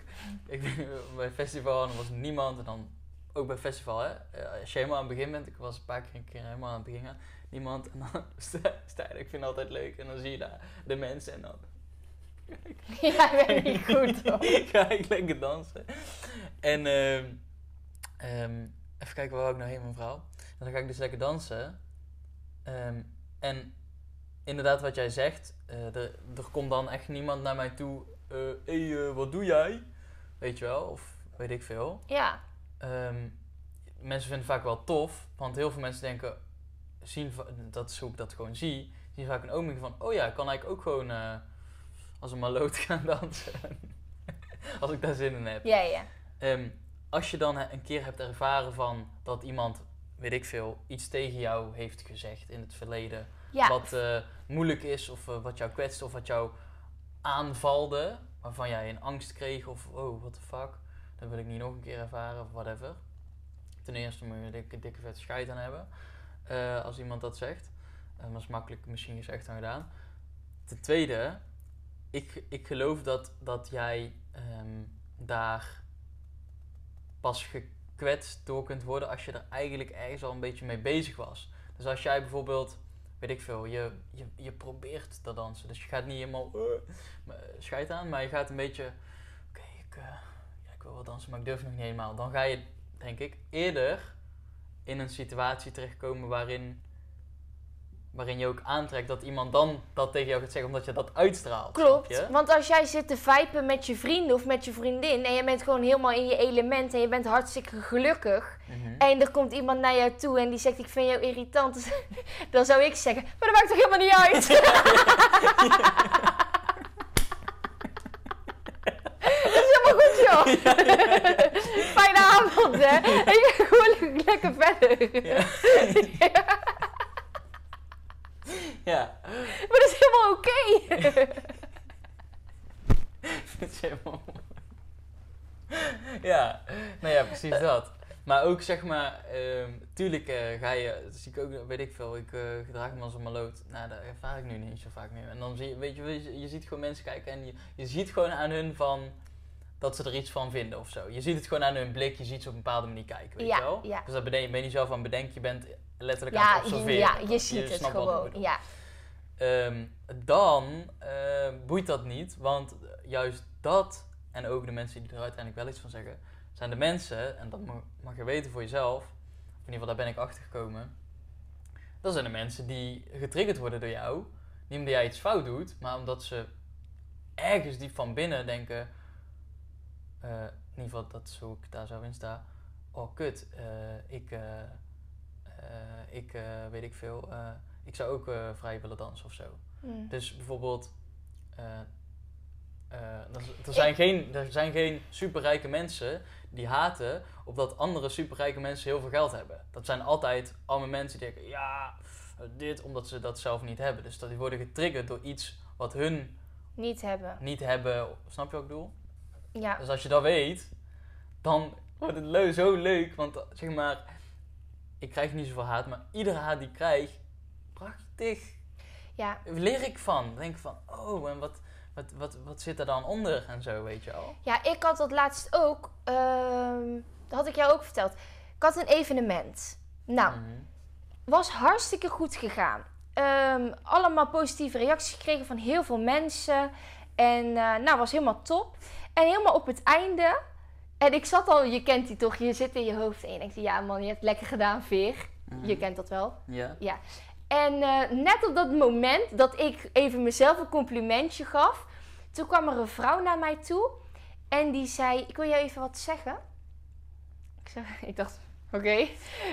ik, ben bij festival en er was niemand en dan ook bij festival, hè. eh, als je helemaal aan het begin bent, ik was een paar keer, een keer helemaal aan het begin, niemand en dan sta, je, ik vind het altijd leuk en dan zie je daar de mensen en dan Ja, ik ben niet goed hoor. ga ik lekker dansen. En ehm, even kijken, waar ik nou heen, mevrouw? En dan ga ik dus lekker dansen. Ehm, en inderdaad, wat jij zegt, eh, er, er komt dan echt niemand naar mij toe. eh hey, eh, wat doe jij? Weet je wel, of weet ik veel. Ja, Ehm, mensen vinden het vaak wel tof, want heel veel mensen denken, zien, dat is hoe ik dat gewoon zie, zien vaak een ooming van, oh ja, ik kan eigenlijk ook gewoon als een maloot gaan dansen. als ik daar zin in heb. ja, ja. Ehm, als je dan een keer hebt ervaren van dat iemand, weet ik veel, iets tegen jou heeft gezegd in het verleden, ja. wat eh, moeilijk is of eh, wat jou kwetst of wat jou aanvalde, waarvan jij een angst kreeg of oh, what the fuck, dat wil ik niet nog een keer ervaren of whatever. Ten eerste moet je een dikke, dikke vette scheid aan hebben, eh, als iemand dat zegt. Dat is makkelijk misschien gezegd dan gedaan. Ten tweede, ik, ik geloof dat, dat jij ehm, daar pas door kunt worden als je er eigenlijk ergens al een beetje mee bezig was. Dus als jij bijvoorbeeld, weet ik veel, je, je, je probeert te dansen. Dus je gaat niet helemaal uh, aan, maar je gaat een beetje, oké, eh, ja, ik wil wel dansen, maar ik durf nog niet helemaal. Dan ga je, denk ik, eerder in een situatie terechtkomen waarin, waarin je ook aantrekt dat iemand dan dat tegen jou gaat zeggen, omdat je dat uitstraalt. Klopt, want als jij zit te vipen met je vrienden of met je vriendin en je bent gewoon helemaal in je element en je bent hartstikke gelukkig Mhm. en er komt iemand naar jou toe en die zegt ik vind jou irritant, dan zou ik zeggen, maar dat maakt toch helemaal niet uit? dat is helemaal goed joh. Fijne avond hè. En je gaat gewoon lekker verder. Ja. Maar dat is helemaal oké. Dat is helemaal... ja, nou ja, precies dat. Maar ook zeg maar, ehm, tuurlijk eh, ga je, dat zie ik ook, weet ik veel, ik eh, gedraag me als een maloot. Nou, dat ervaar ik nu niet zo vaak meer. En dan zie je, weet je, je, je ziet gewoon mensen kijken en je, je ziet gewoon aan hun van, dat ze er iets van vinden of zo. Je ziet het gewoon aan hun blik, je ziet ze op een bepaalde manier kijken, weet Ja, je wel? ja. Dus dat ben je, ben je niet zelf aan bedenken, je bent letterlijk aan het observeren. ja, je ziet het gewoon. Ja. ehm, dan eh, boeit dat niet. Want juist dat, en ook de mensen die er uiteindelijk wel iets van zeggen, zijn de mensen, en dat mag, mag je weten voor jezelf, of in ieder geval daar ben ik achter gekomen. Dat zijn de mensen die getriggerd worden door jou. Niet omdat jij iets fout doet, maar omdat ze ergens diep van binnen denken. Eh, in ieder geval, dat is hoe ik daar zo in sta. Oh, kut. eh, ik, eh, ik weet ik veel. ik zou ook vrij willen dansen of zo. Mm. Dus bijvoorbeeld. er, zijn geen, er zijn geen superrijke mensen die haten op dat andere superrijke mensen heel veel geld hebben. Dat zijn altijd arme mensen die denken, ja, dit, omdat ze dat zelf niet hebben. Dus dat die worden getriggerd door iets wat hun Niet hebben. niet hebben. Snap je wat ik bedoel? Ja. Dus als je dat weet, dan wordt het leuk, zo leuk. Want eh, zeg maar, ik krijg niet zoveel haat, maar iedere haat die ik krijg, prachtig. Ja. Leer ik van. Dan denk ik van, oh, en wat, wat, wat, wat zit er dan onder en zo, weet je al. Ja, ik had dat laatst ook. ehm, dat had ik jou ook verteld. Ik had een evenement. Nou, Mhm. was hartstikke goed gegaan. Ehm, allemaal positieve reacties gekregen van heel veel mensen. En eh, nou, was helemaal top. En helemaal op het einde. En ik zat al, je kent die toch, je zit in je hoofd en je denkt, ja man, je hebt lekker gedaan, Veer. Mhm. Je kent dat wel. Ja. En eh, net op dat moment dat ik even mezelf een complimentje gaf, toen kwam er een vrouw naar mij toe en die zei: Ik wil jou even wat zeggen. Ik, zeg, ik dacht: Oké,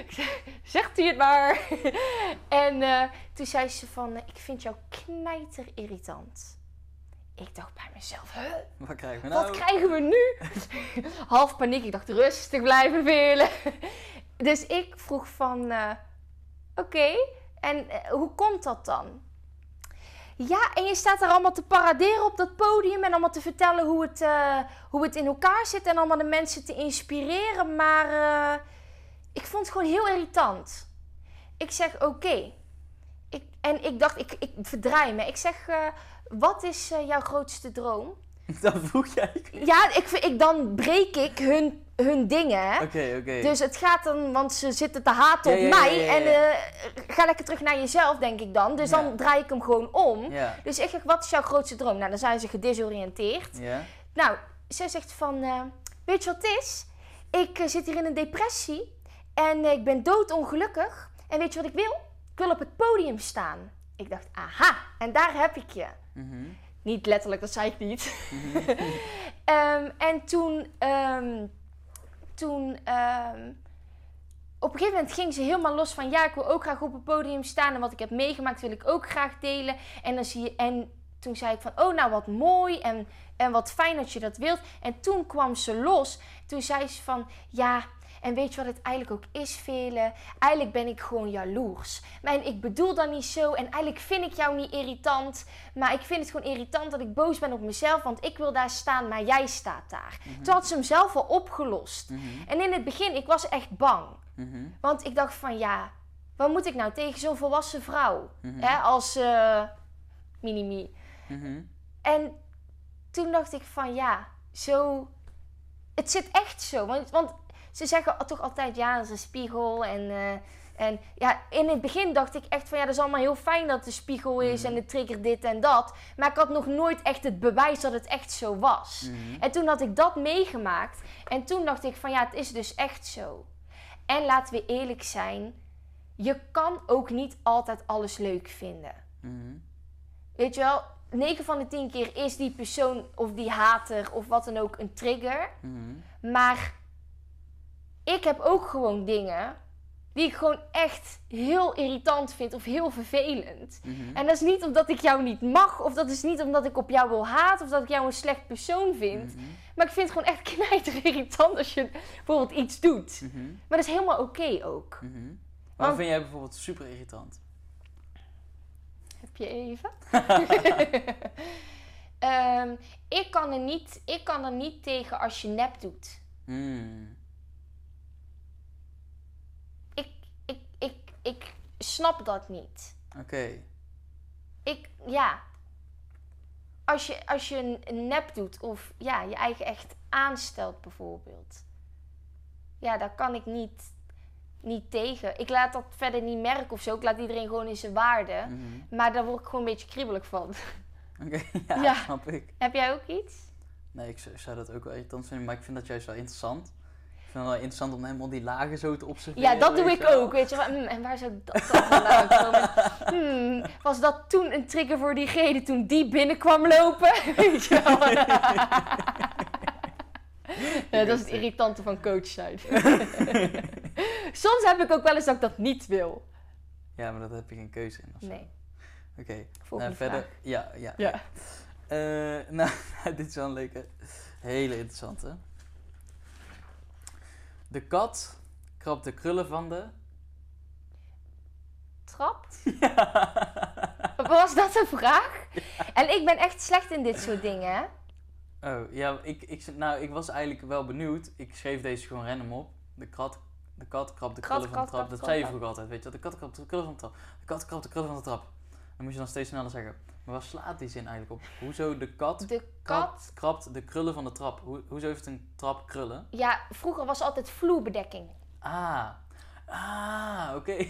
zegt u het maar. en eh, toen zei ze: van, Ik vind jou knijter irritant. Ik dacht bij mezelf: Huh? Wat krijgen we nou? Wat krijgen we nu? Half paniek. Ik dacht rustig blijven velen. dus ik vroeg van, eh, oké, en eh, hoe komt dat dan? Ja, en je staat daar allemaal te paraderen op dat podium en allemaal te vertellen hoe het, eh, hoe het in elkaar zit en allemaal de mensen te inspireren. Maar ik vond het gewoon heel irritant. Ik zeg oké. Ik, en ik dacht, ik, ik verdraai me. Ik zeg, wat is eh, jouw grootste droom? Dat vroeg jij. Ja, ik, ik, dan breek ik hun, hun dingen. Oké, oké. Dus het gaat dan, want ze zitten te haten Ja, op ja, mij. ja. En eh, ga lekker terug naar jezelf, denk ik dan. Dus dan draai ik hem gewoon om. Dus ik zeg, wat is jouw grootste droom? Nou, dan zijn ze gedesoriënteerd. Ja. Nou, zij zegt van, eh, weet je wat het is? Ik zit hier in een depressie. En ik ben doodongelukkig. En weet je wat ik wil? Ik wil op het podium staan. Ik dacht, aha, en daar heb ik je. Mhm. Niet letterlijk, dat zei ik niet. Mhm. Ehm, en toen, ehm, toen ehm, op een gegeven moment ging ze helemaal los van ja, ik wil ook graag op het podium staan en wat ik heb meegemaakt wil ik ook graag delen. En, dan zie je, en toen zei ik van oh nou wat mooi en, en wat fijn dat je dat wilt. En toen kwam ze los. Toen zei ze van ja, en weet je wat het eigenlijk ook is, Vele? Eigenlijk ben ik gewoon jaloers. En ik bedoel dat niet zo. En eigenlijk vind ik jou niet irritant. Maar ik vind het gewoon irritant dat ik boos ben op mezelf. Want ik wil daar staan, maar jij staat daar. Toen had ze hem zelf al opgelost. Mhm. En in het begin, ik was echt bang. Mhm. Want ik dacht van ja, wat moet ik nou tegen zo'n volwassen vrouw? Mhm. Hè, als eh mini-me. Mhm. En toen dacht ik van ja, zo. Het zit echt zo. Want, want ze zeggen toch altijd ja, dat is een spiegel. En, eh, en ja, in het begin dacht ik echt van ja, dat is allemaal heel fijn dat een spiegel is Mhm. en het trigger dit en dat. Maar ik had nog nooit echt het bewijs dat het echt zo was. Mhm. En toen had ik dat meegemaakt. En toen dacht ik van ja, het is dus echt zo. En laten we eerlijk zijn, je kan ook niet altijd alles leuk vinden. Mhm. Weet je wel, 9 van de 10 keer is die persoon of die hater of wat dan ook een trigger. Maar ik heb ook gewoon dingen die ik gewoon echt heel irritant vind of heel vervelend. Mhm. En dat is niet omdat ik jou niet mag, of dat is niet omdat ik op jou wil haten, of dat ik jou een slecht persoon vind. Mhm. Maar ik vind het gewoon echt knijter irritant als je bijvoorbeeld iets doet. Mhm. Maar dat is helemaal oké ook. Wat Want- vind jij bijvoorbeeld super irritant? Heb je even? Ehm, ik, kan er niet, ik kan er niet tegen als je nep doet. Mm. Ik, ik, ik, snap dat niet. Oké. Ik, ja. Als je, als je een- nep doet of ja, je eigen echt aanstelt bijvoorbeeld. Ja, daar kan ik niet. niet tegen. Ik laat dat verder niet merken of zo. Ik laat iedereen gewoon in zijn waarde. Mhm. Maar daar word ik gewoon een beetje kriebelig van. Oké, ja, Ja. snap ik. Heb jij ook iets? Nee, ik zou- zou dat ook wel irritant vinden, maar ik vind dat juist wel interessant. Ik vind het wel interessant om helemaal die lagen zo te observeren. Ja, dat doe ik ook. Weet je wel. Hmm, en waar zou dat dan vandaan komen? Hmm, was dat toen een trigger voor diegene toen die binnenkwam lopen? Weet je wel? Ja, dat is het irritante van coach zijn. Soms heb ik ook wel eens dat ik dat niet wil. Ja, maar dat heb je geen keuze in. Nee. Oké, Volgende nou, verder. vraag. Ja, ja. Ja. Eh, nou, dit is wel een leuke. Hele interessante. De kat krabt de krullen van de. Trap? Was dat een vraag? En ik ben echt slecht in dit soort dingen, hè? Oh, ja, ik, ik, nou, ik was eigenlijk wel benieuwd. Ik schreef deze gewoon random op. De kat, de kat krabt de krullen van de trap. Dat zei je vroeger altijd, weet je wel. De kat krabt de krullen van de trap. De kat krabt de krullen van de trap. Dan moet je dan steeds sneller zeggen. Maar waar slaat die zin eigenlijk op? Hoezo de kat De kat. krabt de krullen van de trap? Hoe, hoezo heeft een trap krullen? Ja, vroeger was altijd vloerbedekking. Ah, ah, oké.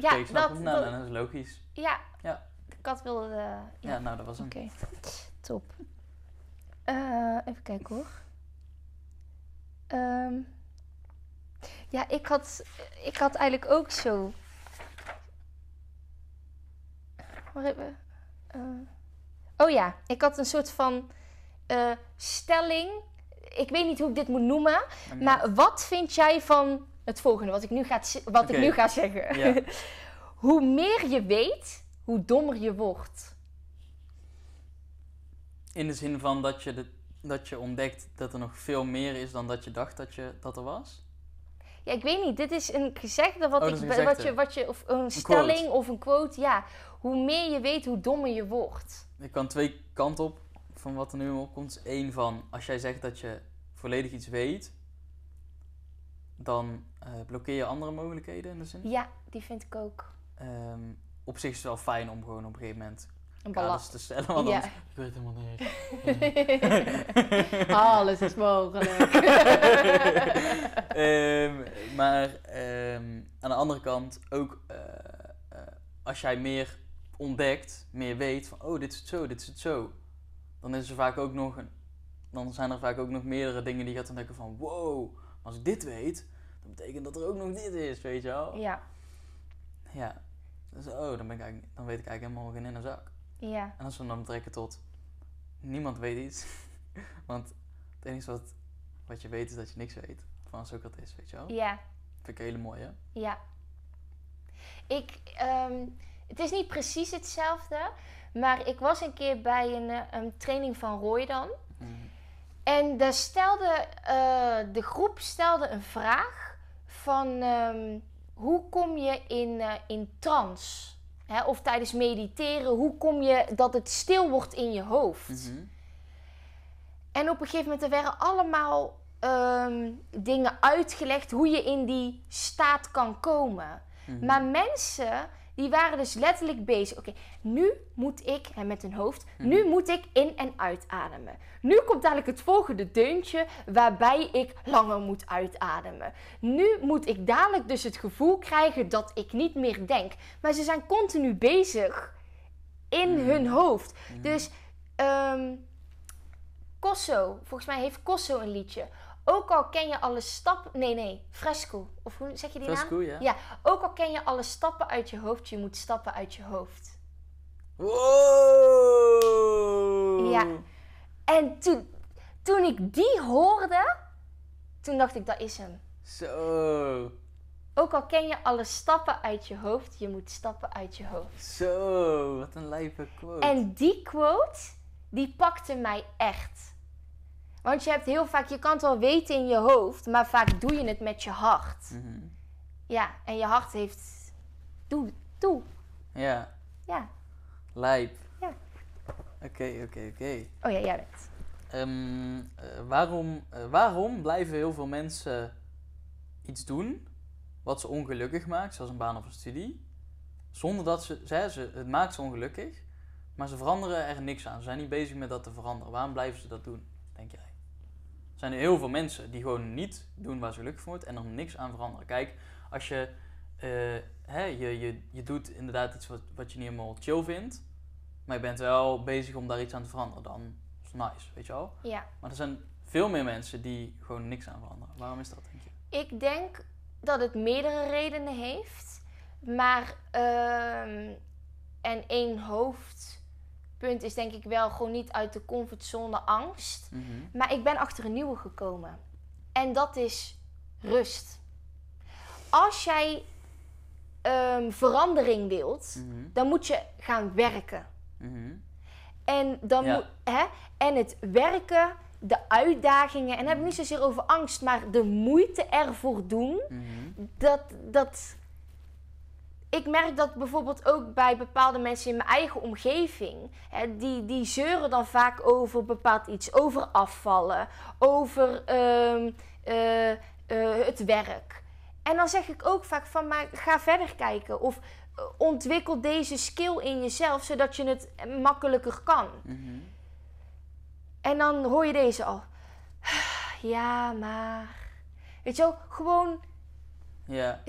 Ja, dat. Nou, dat- nou, dat is logisch. ja. Ja. de kat wilde... eh, Ja, ja. nou, dat was hem. Oké, top. Eh, even kijken hoor. Ehm, ja, ik had, ik had eigenlijk ook zo. Waar hebben eh, oh ja, ik had een soort van eh, stelling. Ik weet niet hoe ik dit moet noemen. Maar- Maar wat vind jij van het volgende, wat ik nu ga, wat ik nu ga zeggen? Ja. hoe meer je weet, hoe dommer je wordt. In de zin van dat je, de, dat je ontdekt dat er nog veel meer is dan dat je dacht dat, je, dat er was? Ja, ik weet niet. Dit is een gezegde wat Oh, ik wat je, wat je of een stelling of een quote. Ja, hoe meer je weet, hoe dommer je wordt. Ik kan twee kanten op van wat er nu opkomt. Eén van, als jij zegt dat je volledig iets weet, dan eh, blokkeer je andere mogelijkheden in de zin. Ja, die vind ik ook Ehm, op zich is het wel fijn om gewoon op een gegeven moment een balans. te stellen, want Ja. anders, ik weet helemaal niks. Alles is mogelijk. Ehm, maar ehm, aan de andere kant ook eh, eh, als jij meer ontdekt, meer weet van oh dit is het zo, dit is het zo, dan is er vaak ook nog een, dan zijn er vaak ook nog meerdere dingen die je gaat ontdekken van wow, als ik dit weet, dan betekent dat er ook nog dit is, weet je wel? ja, Ja. Dus oh, dan, ben ik eigenlijk, dan weet ik eigenlijk helemaal geen in een zak. Ja, En als we dan betrekken tot niemand weet iets, want het enige wat, wat je weet is dat je niks weet van Socrates, weet je wel? ja, Vind ik hele mooie. ja. Ik, ehm, het is niet precies hetzelfde, maar ik was een keer bij een, eh, een training van Roy dan. Mhm. En daar stelde, eh, de groep stelde een vraag van ehm, hoe kom je in, eh, in trance? Hè, of tijdens mediteren, hoe kom je dat het stil wordt in je hoofd? Mhm. En op een gegeven moment er werden allemaal ehm, dingen uitgelegd hoe je in die staat kan komen. Mhm. Maar mensen die waren dus letterlijk bezig. Oké, nu moet ik, hè, met hun hoofd, nu moet ik in- en uitademen. Nu komt dadelijk het volgende deuntje waarbij ik langer moet uitademen. Nu moet ik dadelijk dus het gevoel krijgen dat ik niet meer denk. Maar ze zijn continu bezig in Mhm. hun hoofd. Mhm. Dus ehm Cosso, volgens mij heeft Cosso een liedje. Ook al ken je alle stappen. Nee, nee, Fresco. Of hoe zeg je die naam? cool, ja? Ja, ook al ken je alle stappen uit je hoofd, je moet stappen uit je hoofd. Wow! Ja. En toen, toen ik die hoorde, toen dacht ik, dat is hem. Zo, Ook al ken je alle stappen uit je hoofd, je moet stappen uit je hoofd. zo, wat een lijpe quote. En die quote, die pakte mij echt. Want je hebt heel vaak, je kan het wel weten in je hoofd, maar vaak doe je het met je hart. Mhm. Ja, en je hart heeft. Doe, doe. Ja, Ja. lijp. Ja. Oké, oké, oké. Oh ja, jij bent. Eh, waarom, eh, waarom blijven heel veel mensen iets doen wat ze ongelukkig maakt, zoals een baan of een studie, zonder dat ze, ze, ze het maakt ze ongelukkig, maar ze veranderen er niks aan. Ze zijn niet bezig met dat te veranderen. Waarom blijven ze dat doen, denk jij? Zijn er heel veel mensen die gewoon niet doen waar ze gelukkig van worden en er niks aan veranderen. Kijk, als je, eh, hè, je, je, je doet inderdaad iets wat, wat je niet helemaal chill vindt, maar je bent wel bezig om daar iets aan te veranderen, dan is het nice, weet je wel. Ja. Maar er zijn veel meer mensen die gewoon niks aan veranderen. Waarom is dat, denk je? Ik denk dat het meerdere redenen heeft. Maar, ehm, en één hoofdpunt is denk ik wel gewoon niet uit de comfortzone angst. Mhm. Maar ik ben achter een nieuwe gekomen. En dat is rust. Als jij ehm, verandering wilt, Mhm. dan moet je gaan werken. Mhm. En, dan Ja. moet, hè, en het werken, de uitdagingen, en dan heb ik niet zozeer over angst, maar de moeite ervoor doen, dat, dat. Ik merk dat bijvoorbeeld ook bij bepaalde mensen in mijn eigen omgeving, hè, die, die zeuren dan vaak over bepaald iets, over afvallen, over ehm, eh, eh, het werk. En dan zeg ik ook vaak van, maar ga verder kijken of eh, ontwikkel deze skill in jezelf, zodat je het makkelijker kan. Mhm. En dan hoor je deze al. Ja, maar. Weet je wel, gewoon. Ja.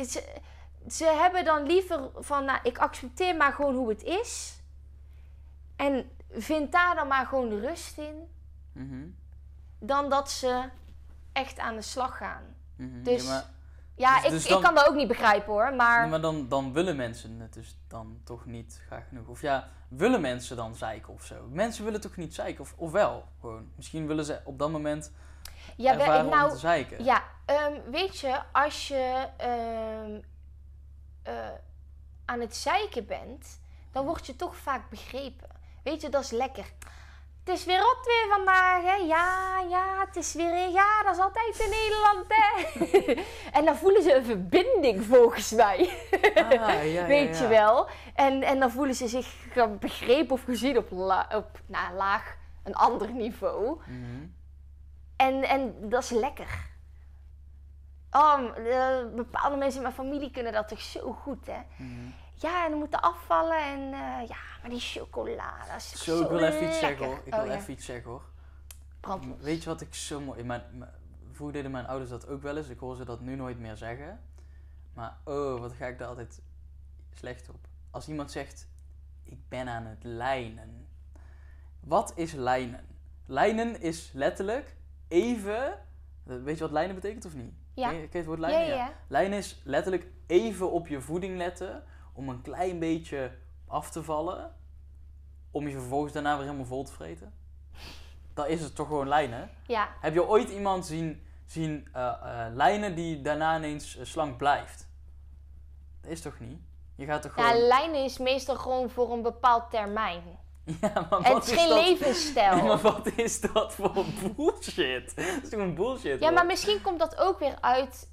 Ze hebben dan liever van, nou, ik accepteer maar gewoon hoe het is. En vind daar dan maar gewoon de rust in. Mhm. Dan dat ze echt aan de slag gaan. Mhm. Dus- ja, maar, Ja, Dus- ik, dus ik kan dat ook niet begrijpen hoor. Maar, nee, maar dan, dan willen mensen het dus dan toch niet graag genoeg. Of ja, willen mensen dan zeiken of zo? Mensen willen toch niet zeiken? Of, of wel? Gewoon. Misschien willen ze op dat moment ja, ervaren om nou, te zeiken. Ja, ehm, weet je, als je ehm, eh, aan het zeiken bent, dan word je toch vaak begrepen. Weet je, dat is lekker. Het is weer rot weer vandaag, hè? Ja, ja, het is weer... Ja, dat is altijd in Nederland, hè? en dan voelen ze een verbinding, volgens mij. Ah, ja, ja, Weet ja. je wel? En, en dan voelen ze zich begrepen of gezien op, la- op nou, laag, een ander niveau. Mhm. En, en dat is lekker. Oh, eh, bepaalde mensen in mijn familie kunnen dat toch zo goed, hè? Mhm. Ja, en dan moeten afvallen en eh, ja, maar die chocola, dat is Zo, zo ik wil even iets zeggen hoor. Ik Oh, wil ja. even iets zeggen hoor. Brandlos. Weet je wat ik zo mooi... Mijn, mijn, vroeger deden mijn ouders dat ook wel eens. Ik hoor ze dat nu nooit meer zeggen. Maar oh, wat ga ik daar altijd slecht op. Als iemand zegt, ik ben aan het lijnen. Wat is lijnen? Lijnen is letterlijk even... Weet je wat lijnen betekent of niet? Ja. Ken je, ken je het woord Ja, lijnen? ja, ja. Lijnen is letterlijk even op je voeding letten. Om een klein beetje af te vallen. Om je vervolgens daarna weer helemaal vol te vreten. Dan is het toch gewoon lijnen. Ja, Heb je ooit iemand zien, zien eh, eh, lijnen die daarna ineens eh, slank blijft? Dat is toch niet? Je gaat toch ja, gewoon... lijnen is meestal gewoon voor een bepaald termijn. Ja, maar wat het is geen dat? levensstijl. Maar wat is dat voor bullshit? Dat is toch een bullshit? Ja, hoor. maar misschien komt dat ook weer uit.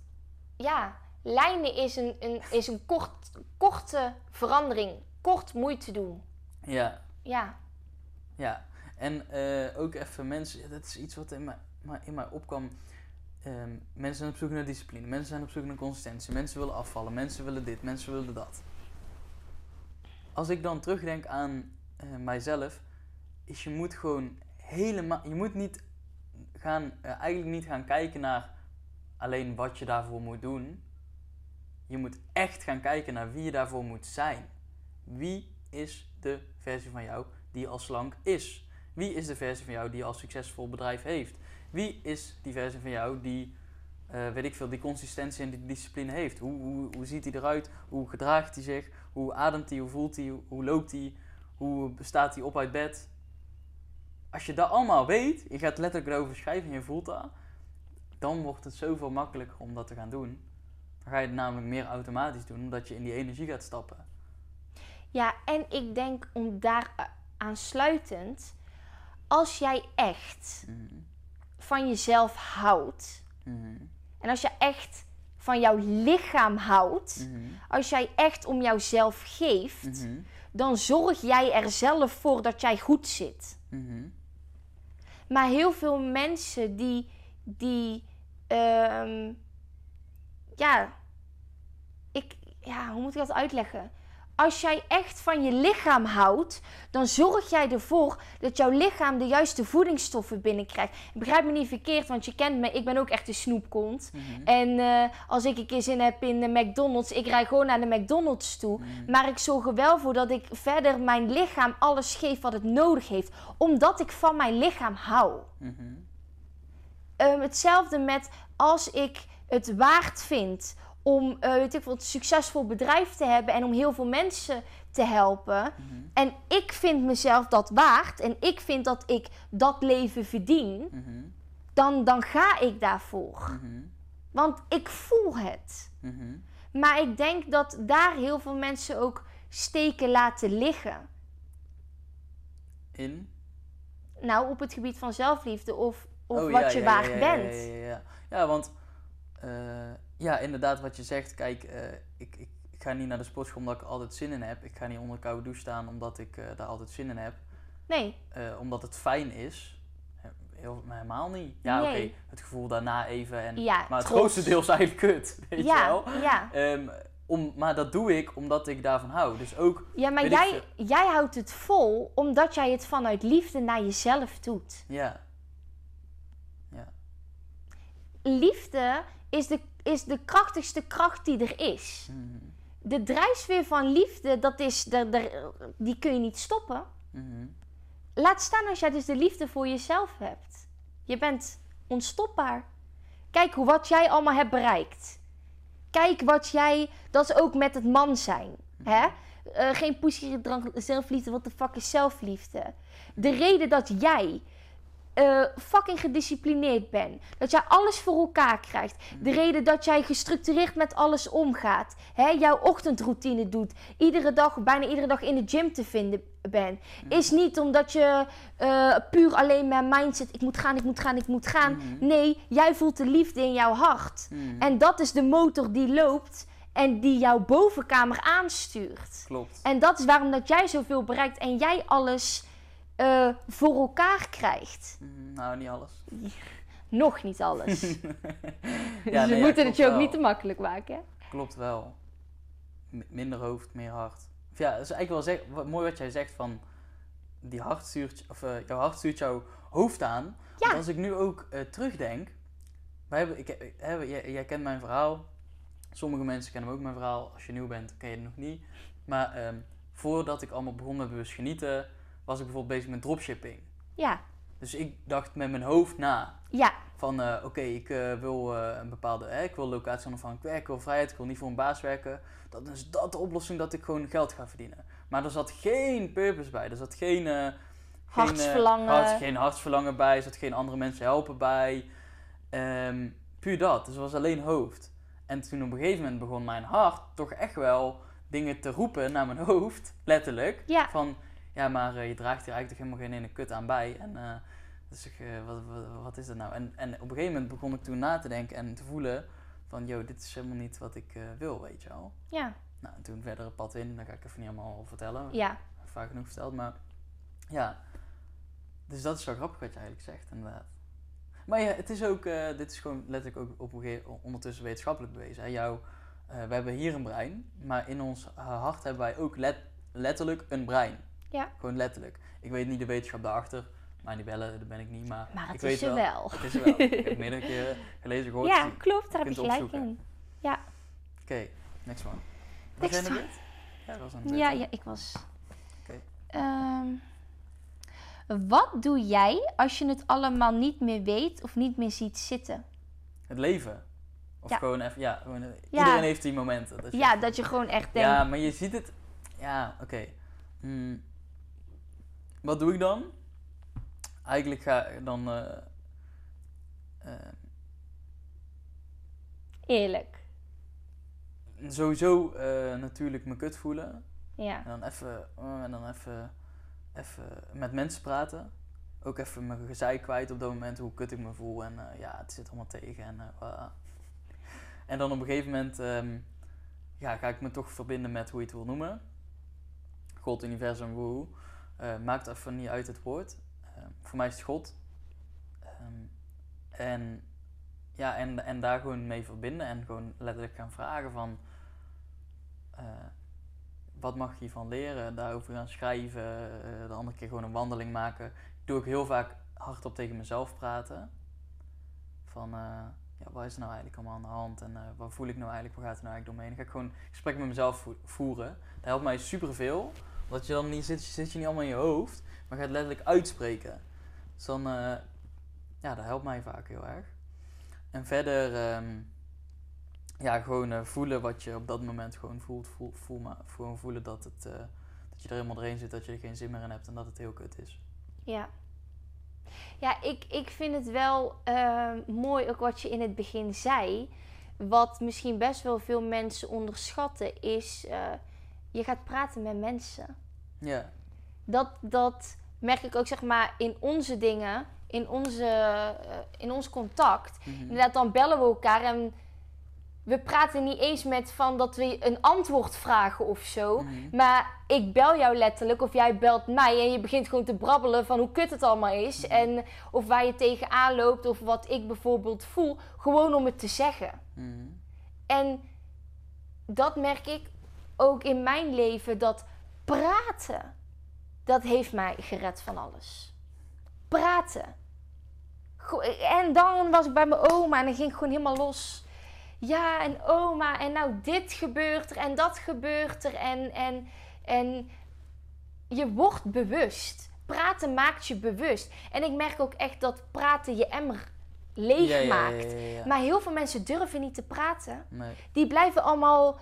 Ja, lijnen is een, een, is een kort, korte verandering. Kort moeite doen. Ja, Ja, ja. En eh, ook even mensen... Dat is iets wat in mij, in mij opkwam. Ehm, mensen zijn op zoek naar discipline. Mensen zijn op zoek naar consistentie. Mensen willen afvallen. Mensen willen dit. Mensen willen dat. Als ik dan terugdenk aan eh, mijzelf... Is je moet gewoon helemaal... Je moet niet gaan... eh, eigenlijk niet gaan kijken naar... Alleen wat je daarvoor moet doen. Je moet echt gaan kijken naar wie je daarvoor moet zijn. Wie is de versie van jou die al slank is? Wie is de versie van jou die al succesvol bedrijf heeft? Wie is die versie van jou die, eh, weet ik veel, die consistentie en die discipline heeft? Hoe, hoe, hoe ziet hij eruit? Hoe gedraagt hij zich? Hoe ademt hij? Hoe voelt hij? Hoe loopt hij? Hoe staat hij op uit bed? Als je dat allemaal weet, je gaat letterlijk erover schrijven en je voelt dat, dan wordt het zoveel makkelijker om dat te gaan doen. Dan ga je het namelijk meer automatisch doen, omdat je in die energie gaat stappen. ja, en ik denk om daar a- aansluitend. Als jij echt Mhm. van jezelf houdt. Mhm. En als je echt van jouw lichaam houdt. Mhm. Als jij echt om jouzelf geeft. Dan zorg jij er zelf voor dat jij goed zit. Mhm. Maar heel veel mensen die, die ehm, ja, ik, ja, hoe moet ik dat uitleggen? Als jij echt van je lichaam houdt, dan zorg jij ervoor dat jouw lichaam de juiste voedingsstoffen binnenkrijgt. Begrijp me niet verkeerd, want je kent me, ik ben ook echt een snoepkont. Mhm. En eh, als ik een keer zin heb in de McDonald's, ik rijd gewoon naar de McDonald's toe. Mhm. Maar ik zorg er wel voor dat ik verder mijn lichaam alles geef wat het nodig heeft. Omdat ik van mijn lichaam hou. Mhm. Ehm, hetzelfde met als ik het waard vind om eh, weet ik een succesvol bedrijf te hebben en om heel veel mensen te helpen. Mhm. En ik vind mezelf dat waard en ik vind dat ik dat leven verdien, Mhm. dan, dan ga ik daarvoor. Mhm. Want ik voel het. Maar ik denk dat daar heel veel mensen ook steken laten liggen. In? Nou, op het gebied van zelfliefde of, of Oh, wat ja, je ja, waard ja, bent. Ja, ja, ja. ja want eh, ja, inderdaad wat je zegt. Kijk, eh, ik, ik, ik ga niet naar de sportschool omdat ik altijd zin in heb. Ik ga niet onder koude douche staan omdat ik eh, daar altijd zin in heb. Nee, Eh, omdat het fijn is. Heel, helemaal niet. Ja, oké. Het gevoel daarna even. En, Ja, maar het trots. grootste deel is eigenlijk kut. Weet je ja, wel? ja. Ehm, om, maar dat doe ik omdat ik daarvan hou. Dus ook, Ja, maar ik jij, jij houdt het vol omdat jij het vanuit liefde naar jezelf doet. ja. Liefde is de, is de krachtigste kracht die er is. Mhm. De drijfveer van liefde, dat is, de, de, die kun je niet stoppen. Mhm. Laat staan als jij dus de liefde voor jezelf hebt. Je bent onstopbaar. Kijk hoe, wat jij allemaal hebt bereikt. Kijk wat jij, dat is ook met het man zijn. Hè? Eh, geen poesiegedrang, zelfliefde, wat de fuck is zelfliefde? De reden dat jij eh, fucking gedisciplineerd bent, dat jij alles voor elkaar krijgt, de reden dat jij gestructureerd met alles omgaat, hè? jouw ochtendroutine doet, iedere dag, bijna iedere dag in de gym te vinden bent, is niet omdat je eh, puur alleen met mindset, ik moet gaan, ik moet gaan, ik moet gaan. Mhm. Nee, jij voelt de liefde in jouw hart. En dat is de motor die loopt en die jouw bovenkamer aanstuurt. Klopt. En dat is waarom dat jij zoveel bereikt en jij alles eh, voor elkaar krijgt. Mhm, nou, niet alles. Nog niet alles. Ja, dus we ja, moeten het je ook wel. niet te makkelijk maken. hè? Klopt wel. M- minder hoofd, meer hart. Of ja, dat is eigenlijk wel zeg, mooi wat jij zegt van die hart stuurt, of eh, jouw hart stuurt jouw hoofd aan. Ja. Want als ik nu ook eh, terugdenk, wij hebben, ik, jij, jij kent mijn verhaal. Sommige mensen kennen ook mijn verhaal. Als je nieuw bent, ken je het nog niet. Maar ehm, voordat ik allemaal begon met bewust genieten, was ik bijvoorbeeld bezig met dropshipping. Ja, Dus ik dacht met mijn hoofd na. ja, Van eh, oké, ik eh, wil eh, een bepaalde, hè, ik wil locatie onafhankelijk werken, ik wil vrijheid, ik wil niet voor een baas werken. Dan is dat de oplossing dat ik gewoon geld ga verdienen. Maar er zat geen purpose bij. Er zat geen, geen, Hartsverlangen. hart- geen hartsverlangen bij. Er zat geen andere mensen helpen bij. Ehm, puur dat. Dus het was alleen hoofd. En toen op een gegeven moment begon mijn hart toch echt wel dingen te roepen naar mijn hoofd. Letterlijk. ja, Van, ja, maar eh, je draagt hier eigenlijk toch helemaal geen ene kut aan bij. En eh, dus ik, eh, wat, wat, wat is dat nou? En, en op een gegeven moment begon ik toen na te denken en te voelen van, yo, dit is helemaal niet wat ik wil, weet je wel. ja, Nou, en toen verder het pad in, dat ga ik even niet allemaal vertellen. ja. Vaak genoeg verteld, maar ja. Dus dat is wel grappig wat je eigenlijk zegt, inderdaad. Maar ja, het is ook, dit is gewoon letterlijk ook op een gegeven ondertussen wetenschappelijk bewezen. Hè? Jouw, we hebben hier een brein, maar in ons hart hebben wij ook let, letterlijk een brein. Ja. Gewoon letterlijk. Ik weet niet de wetenschap daarachter, maar die bellen, dat ben ik niet. Maar, Maar ik het weet is er wel. Het is er wel. ik heb meerdere keren gelezen, gehoord. Ja, gezien. klopt, daar heb je gelijk opzoeken. in. Oké, next one. Was Next jij? Ja, dat was de Ja, ja, ik was. Oké. Ehm, wat doe jij als je het allemaal niet meer weet of niet meer ziet zitten? Het leven. Of Ja. gewoon even, ja, gewoon, eh, Ja. iedereen heeft die momenten. Dat je Ja, dat je gewoon echt denkt. ja, maar je ziet het, ja, oké. Hmm. Wat doe ik dan? Eigenlijk ga ik dan, eh, eh, Eerlijk. sowieso eh, natuurlijk me kut voelen. Ja. En dan even, en dan even, even met mensen praten. Ook even mijn gezeik kwijt op dat moment, hoe kut ik me voel. En ja, het zit allemaal tegen. En, en dan op een gegeven moment ehm, ja, ga ik me toch verbinden met hoe je het wil noemen. God, universum, woe. Eh, maakt even niet uit het woord. Ehm, voor mij is het God. Ehm, en, ja, en, en daar gewoon mee verbinden. En gewoon letterlijk gaan vragen van... eh, wat mag je hiervan leren? Daarover gaan schrijven, eh, de andere keer gewoon een wandeling maken. Ik doe ook heel vaak hardop tegen mezelf praten. Van, eh, ja, wat is er nou eigenlijk allemaal aan de hand? En eh, wat voel ik nou eigenlijk? Waar gaat het nou eigenlijk doorheen? Dan ga ik gewoon gesprek met mezelf vo- voeren. Dat helpt mij superveel. Omdat je dan niet zit, zit je niet allemaal in je hoofd, maar gaat letterlijk uitspreken. Dus dan, eh, ja, dat helpt mij vaak heel erg. En verder, ehm, ja, gewoon eh, voelen wat je op dat moment gewoon voelt. Voel, maar, gewoon voelen dat, het, eh, dat je er helemaal doorheen zit, dat je er geen zin meer in hebt en dat het heel kut is. Ja. Ja, ik, ik vind het wel ehm, mooi ook wat je in het begin zei. Wat misschien best wel veel mensen onderschatten is... je gaat praten met mensen. Ja, Dat, dat merk ik ook zeg maar in onze dingen, in, onze, eh, in ons contact. mhm. Inderdaad, dan bellen we elkaar en we praten niet eens met van dat we een antwoord vragen of zo. Mhm. Maar ik bel jou letterlijk of jij belt mij en je begint gewoon te brabbelen van hoe kut het allemaal is. Mhm. En of waar je tegenaan loopt of wat ik bijvoorbeeld voel. Gewoon om het te zeggen. En dat merk ik ook in mijn leven, dat praten, dat heeft mij gered van alles. Praten. En dan was ik bij mijn oma en dan ging ik gewoon helemaal los. Ja, en oma, en nou dit gebeurt er en dat gebeurt er. En, en, en je wordt bewust. Praten maakt je bewust. En ik merk ook echt dat praten je emmer leeg maakt. ja, ja, ja. Maar heel veel mensen durven niet te praten. Nee. Die blijven allemaal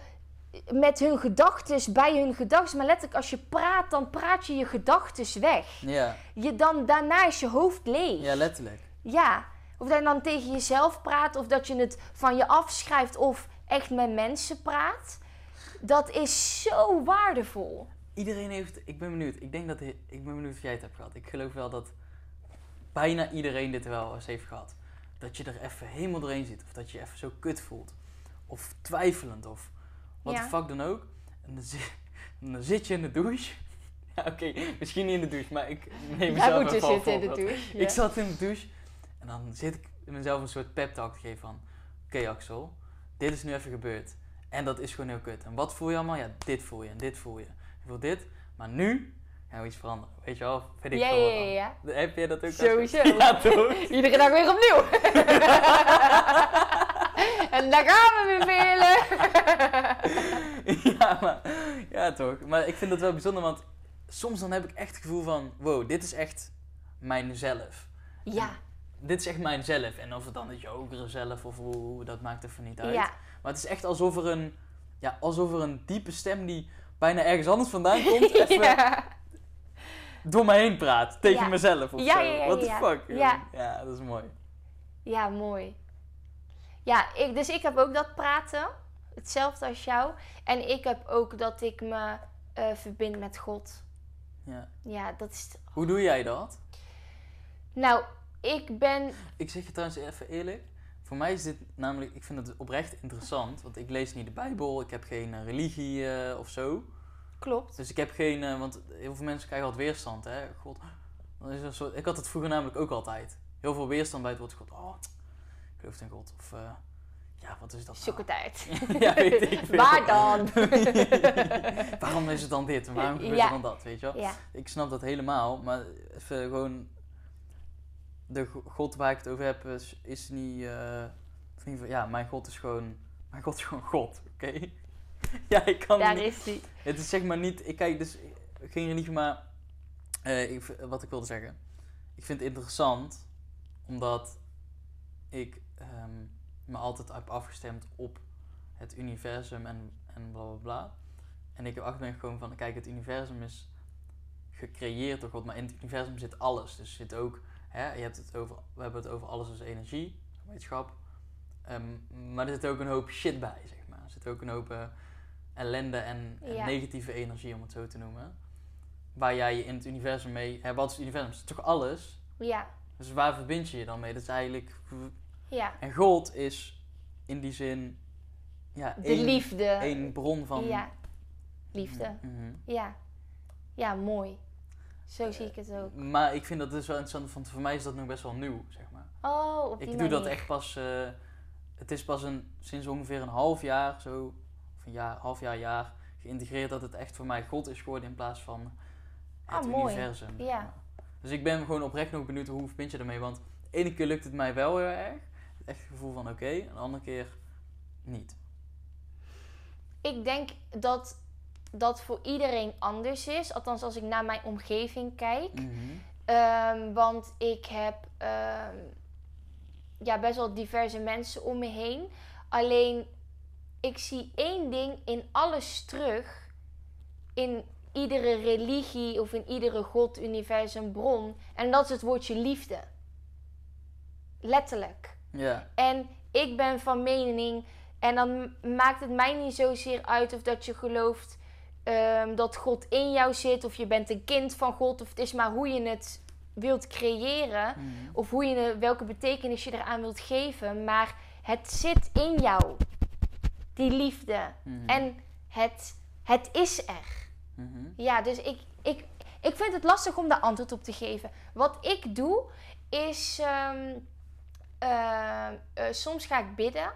met hun gedachten bij hun gedachten. Maar letterlijk, als je praat, dan praat je je gedachten weg. Ja, Je dan, daarna is je hoofd leeg. ja, letterlijk. Ja. Of dat je dan tegen jezelf praat, of dat je het van je afschrijft, of echt met mensen praat. Dat is zo waardevol. Iedereen heeft, ik ben benieuwd, ik denk dat, ik ben benieuwd of jij het hebt gehad. Ik geloof wel dat bijna iedereen dit wel eens heeft gehad. Dat je er even helemaal doorheen zit, of dat je je even zo kut voelt. Of twijfelend, of wat de Ja. fuck dan ook. En dan, zi- en dan zit je in de douche. Ja, oké, misschien niet in de douche, maar ik neem mezelf Jij moet dus zitten in de douche. Ik zat in de douche en dan zit ik mezelf een soort pep talk te geven van... Oké Axel, dit is nu even gebeurd. En dat is gewoon heel kut. En wat voel je allemaal? Ja, dit voel je en dit voel je. Je voelt dit, maar nu gaan we iets veranderen. Weet je wel? Weet ik Ja, ja, ja, ja. Heb jij dat ook? Sowieso. Ja, toch? Iedere dag weer opnieuw. en daar gaan we weer velen. ja, maar, ja, toch. Maar ik vind dat wel bijzonder, want soms dan heb ik echt het gevoel van... Wow, dit is echt mijzelf. ja, Dit is echt mijzelf. En of het dan het jogere zelf of hoe, dat maakt even niet uit. ja. Maar het is echt alsof er een, ja, alsof er een diepe stem die bijna ergens anders vandaan komt, even ja. door me heen praat. Tegen Ja. mezelf of zo. ja, ja, What the fuck? ja, dat is mooi. Ja, mooi. Ja, ik, dus ik heb ook dat praten. Hetzelfde als jou. En ik heb ook dat ik me eh, verbind met God. Ja. Ja, dat is... Hoe doe jij dat? Nou, ik ben... Ik zeg je trouwens even eerlijk. Voor mij is dit namelijk, ik vind het oprecht interessant. Want ik lees niet de Bijbel, ik heb geen eh, religie eh, of zo. Klopt. Dus ik heb geen, want heel veel mensen krijgen altijd weerstand, hè. God, dan is een soort, ik had het vroeger namelijk ook altijd. Heel veel weerstand bij het woord God. Oh, ik geloof in God. Of, eh, ja, wat is dat Zoek nou? het uit. ja, weet ik veel. Waar dan? Waarom is het dan dit? En waarom gebeurt Ja. er dan dat, weet je wel? ja, Ik snap dat helemaal, maar even gewoon... De go- God waar ik het over heb is, is niet... eh, ja, mijn God is gewoon... Mijn God is gewoon God, oké? ja, ik kan daar niet... is hij. Het is zeg maar niet... Ik kijk dus geen religie, maar... eh, ik, wat ik wilde zeggen. Ik vind het interessant, omdat ik ehm, me altijd heb afgestemd op het universum en, en bla bla bla. En ik heb ben gekomen van, kijk, het universum is gecreëerd door God, maar in het universum zit alles. Dus zit ook, hè, je hebt het over, we hebben het over alles als energie, wetenschap. Ehm, maar er zit ook een hoop shit bij, zeg maar. Er zit ook een hoop eh, ellende en, negatieve energie, om het zo te noemen. Waar jij je in het universum mee... Hè, wat is het universum? Het is toch alles? Ja, Dus waar verbind je je dan mee? Dat is eigenlijk... ja. En God is in die zin... Ja, De één, liefde. één bron van... Ja, liefde. Mhm. Ja. Ja, mooi. Zo zie ik het ook. Maar ik vind dat dus wel interessant, want voor mij is dat nog best wel nieuw, zeg maar. Oh, op die Ik doe dat echt pas... eh, het is pas een, sinds ongeveer een half jaar zo... Of een jaar, half jaar, jaar... geïntegreerd dat het echt voor mij God is geworden in plaats van het Ah, mooi. universum. Ja. Dus ik ben gewoon oprecht nog benieuwd hoe vind je ermee. Want de ene keer lukt het mij wel heel erg. Echt het gevoel van oké, en de andere keer niet. Ik denk dat dat voor iedereen anders is. Althans, als ik naar mijn omgeving kijk. Mhm. Ehm, want ik heb ehm, ja, best wel diverse mensen om me heen. Alleen, ik zie één ding in alles terug. In iedere religie of in iedere god, universum, bron. En dat is het woordje liefde. Letterlijk. Ja. En ik ben van mening, en dan maakt het mij niet zozeer uit of dat je gelooft ehm, dat God in jou zit, of je bent een kind van God, of het is maar hoe je het wilt creëren, Mhm. of hoe je, welke betekenis je eraan wilt geven. Maar het zit in jou, die liefde. Mhm. En het, het is er. Mhm. Ja, dus ik, ik, ik vind het lastig om daar antwoord op te geven. Wat ik doe, is ehm, eh, eh, soms ga ik bidden.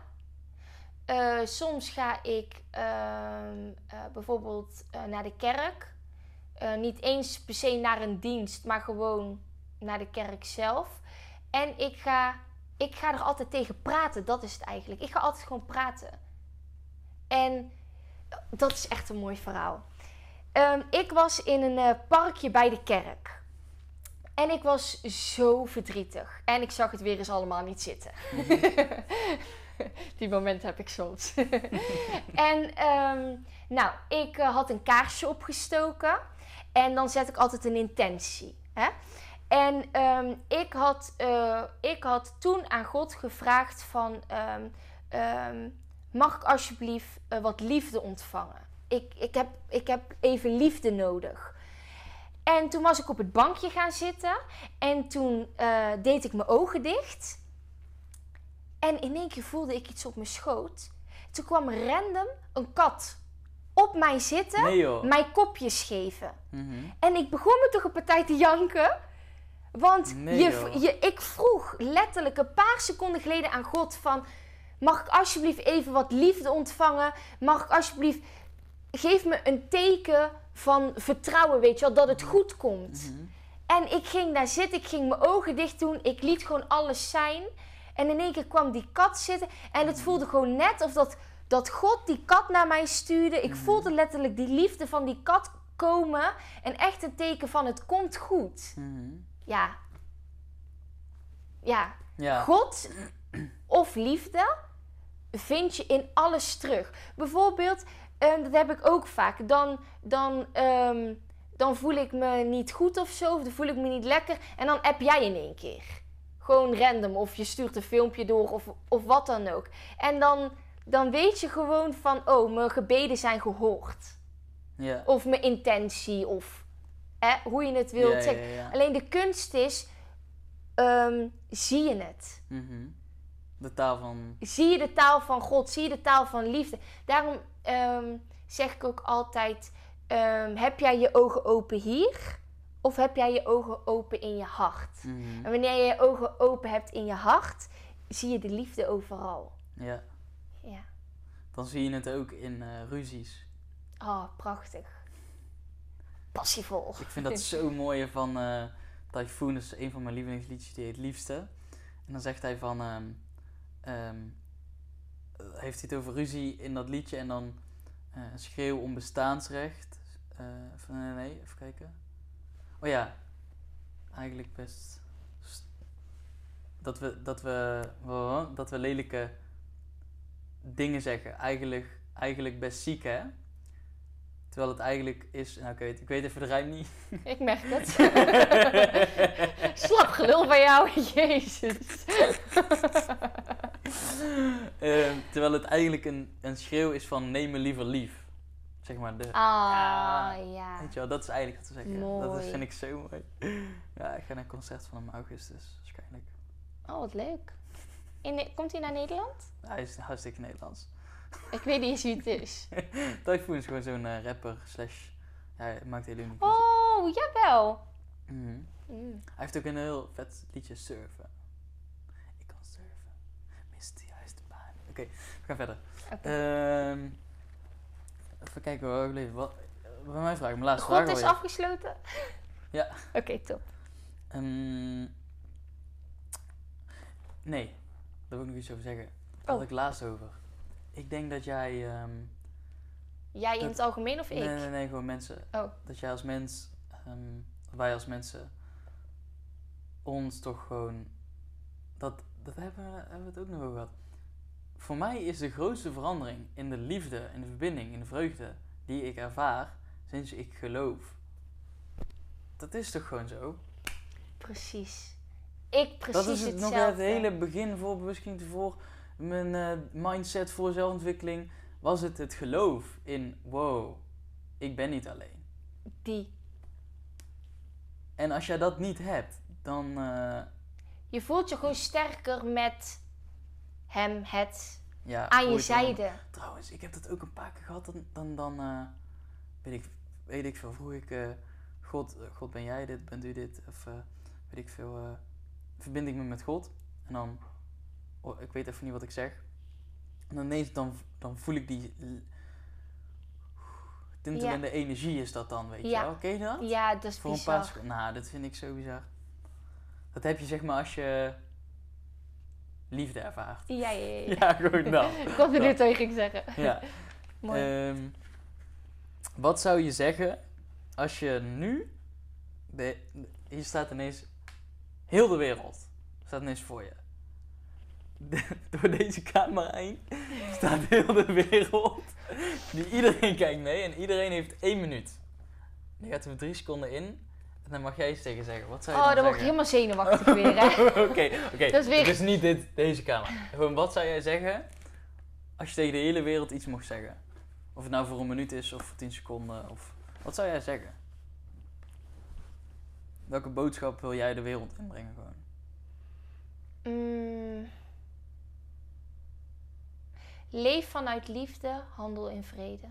Eh, soms ga ik ehm, eh, bijvoorbeeld naar de kerk. Niet eens per se naar een dienst, maar gewoon naar de kerk zelf. En ik ga, ik ga er altijd tegen praten, dat is het eigenlijk. Ik ga altijd gewoon praten. En dat is echt een mooi verhaal. Ehm, ik was in een parkje bij de kerk. En ik was zo verdrietig. En ik zag het weer eens allemaal niet zitten. Die momenten heb ik soms. en ehm, nou, ik eh, had een kaarsje opgestoken. En dan zet ik altijd een intentie. Hè? En ehm, ik, had, eh, ik had toen aan God gevraagd van... ehm, mag ik alsjeblieft eh, wat liefde ontvangen? Ik, ik, heb, ik heb even liefde nodig. En toen was ik op het bankje gaan zitten. En toen eh, deed ik mijn ogen dicht. En in één keer voelde ik iets op mijn schoot. Toen kwam random een kat op mij zitten. Nee. Mij kopjes geven. Mhm. En ik begon me toch een partij te janken. Want Nee, je, je, ik vroeg letterlijk een paar seconden geleden aan God van... Mag ik alsjeblieft even wat liefde ontvangen? Mag ik alsjeblieft... Geef me een teken van vertrouwen, weet je wel, dat het goed komt. Mhm. En ik ging daar zitten, ik ging mijn ogen dicht doen. Ik liet gewoon alles zijn. En in één keer kwam die kat zitten. En het voelde gewoon net of dat, dat God die kat naar mij stuurde. Ik voelde letterlijk die liefde van die kat komen. En echt een teken van het komt goed. Mhm. Ja. Ja. Ja. God of liefde vind je in alles terug. Bijvoorbeeld, dat heb ik ook vaak. Dan, dan, ehm, dan voel ik me niet goed of zo. Of dan voel ik me niet lekker. En dan app jij in één keer. Gewoon random. Of je stuurt een filmpje door. Of, of wat dan ook. En dan, dan weet je gewoon van... Oh, mijn gebeden zijn gehoord. Ja. Of mijn intentie. Of hè, hoe je het wilt Ja, ja, zeggen. ja. Alleen de kunst is... ehm, zie je het? Mhm. De taal van... Zie je de taal van God? Zie je de taal van liefde? Daarom ehm, zeg ik ook altijd: ehm, heb jij je ogen open hier? Of heb jij je ogen open in je hart? Mhm. En wanneer je je ogen open hebt in je hart, zie je de liefde overal. Ja. Ja. Dan zie je het ook in eh, ruzies. Oh, prachtig. Passievol. Ik vind dat zo mooi van eh Typhoon. Dat is een van mijn lievelingsliedjes. Die heet Liefste. En dan zegt hij van... ehm, ehm, eh, heeft hij het over ruzie in dat liedje. En dan een schreeuw om bestaansrecht. Eh, van, nee, nee, even kijken. Oh ja. Eigenlijk best... st- Dat we, dat we, dat we lelijke dingen zeggen. Eigenlijk, eigenlijk best ziek, hè? Terwijl het eigenlijk is... Nou, ik weet, ik weet even de rijm niet. Ik merk het. Slap gelul van jou, Jezus. Ehm, terwijl het eigenlijk een, een schreeuw is van neem me liever lief. Zeg maar, de, Ah, ja. weet je wel, dat is eigenlijk wat ze zeggen. Dat is, vind ik zo mooi. Ja, ik ga naar een concert van hem in augustus, waarschijnlijk. Oh, wat leuk. In, komt hij naar Nederland? Hij is hartstikke Nederlands. Ik weet niet eens wie het is. Typhoon is gewoon zo'n eh, rapper slash... Ja, hij maakt hele unieke. Oh, jawel. Mhm. Mm. Hij heeft ook een heel vet liedje surfen. Ik kan surfen. Oké, we gaan verder. Oké. Ehm, Even kijken waar we gebleven. Wat, bij mij vraag mijn laatste God vraag is alweer. afgesloten? Ja. Oké, top. Ehm, nee, daar wil ik nog iets over zeggen. Daar had Oh. ik laatst over. Ik denk dat jij... ehm, Jij in Dat- het algemeen of ik? Nee, nee, nee, gewoon mensen. Oh. Dat jij als mens, wij als mensen, ons toch gewoon. Dat, dat hebben, we, hebben we het ook nog over gehad. Voor mij is de grootste verandering in de liefde, in de verbinding, in de vreugde die ik ervaar sinds ik geloof. Dat is toch gewoon zo? Precies. Ik precies dat is het, nog het hele begin voor misschien voor mijn eh, mindset voor zelfontwikkeling. Was het het geloof in wow, ik ben niet alleen. Die. En als jij dat niet hebt, dan. eh, Je voelt je gewoon sterker met hem, het, ja, aan je dan- zijde. Trouwens, ik heb dat ook een paar keer gehad. Dan, dan, dan eh, weet, ik, weet ik veel, vroeg ik: eh, God, eh, God, ben jij dit? Bent u dit? Of weet ik veel, verbind ik me met God? En dan, oh, ik weet even niet wat ik zeg. En dan ineens, dan, dan voel ik die tintelende energie, is dat dan, weet je Ja. wel? Ken je dat? Ja, dat is Voor een paar seconden. Nou, dat vind ik zo bizar. Dat heb je zeg maar als je liefde ervaart. Ja, ja, ja. ja. Ja, gewoon dan. Ik was benieuwd wat je ging zeggen. Ja. Mooi. Ehm, wat zou je zeggen als je nu... De, hier staat ineens heel de wereld. Staat ineens voor je. De- door deze camera heen staat heel de wereld. Die, iedereen kijkt mee en iedereen heeft één minuut. Die gaat er drie seconden in. En dan mag jij iets tegen zeggen. Wat zou je oh, dan dan word ik helemaal zenuwachtig weer, hè. Oké, oké. Dat is weer- Het is niet dit, deze camera. Gewoon, wat zou jij zeggen als je tegen de hele wereld iets mocht zeggen? Of het nou voor een minuut is of voor 10 seconden. Of, wat zou jij zeggen? Welke boodschap wil jij de wereld inbrengen gewoon? Mm. Leef vanuit liefde, handel in vrede.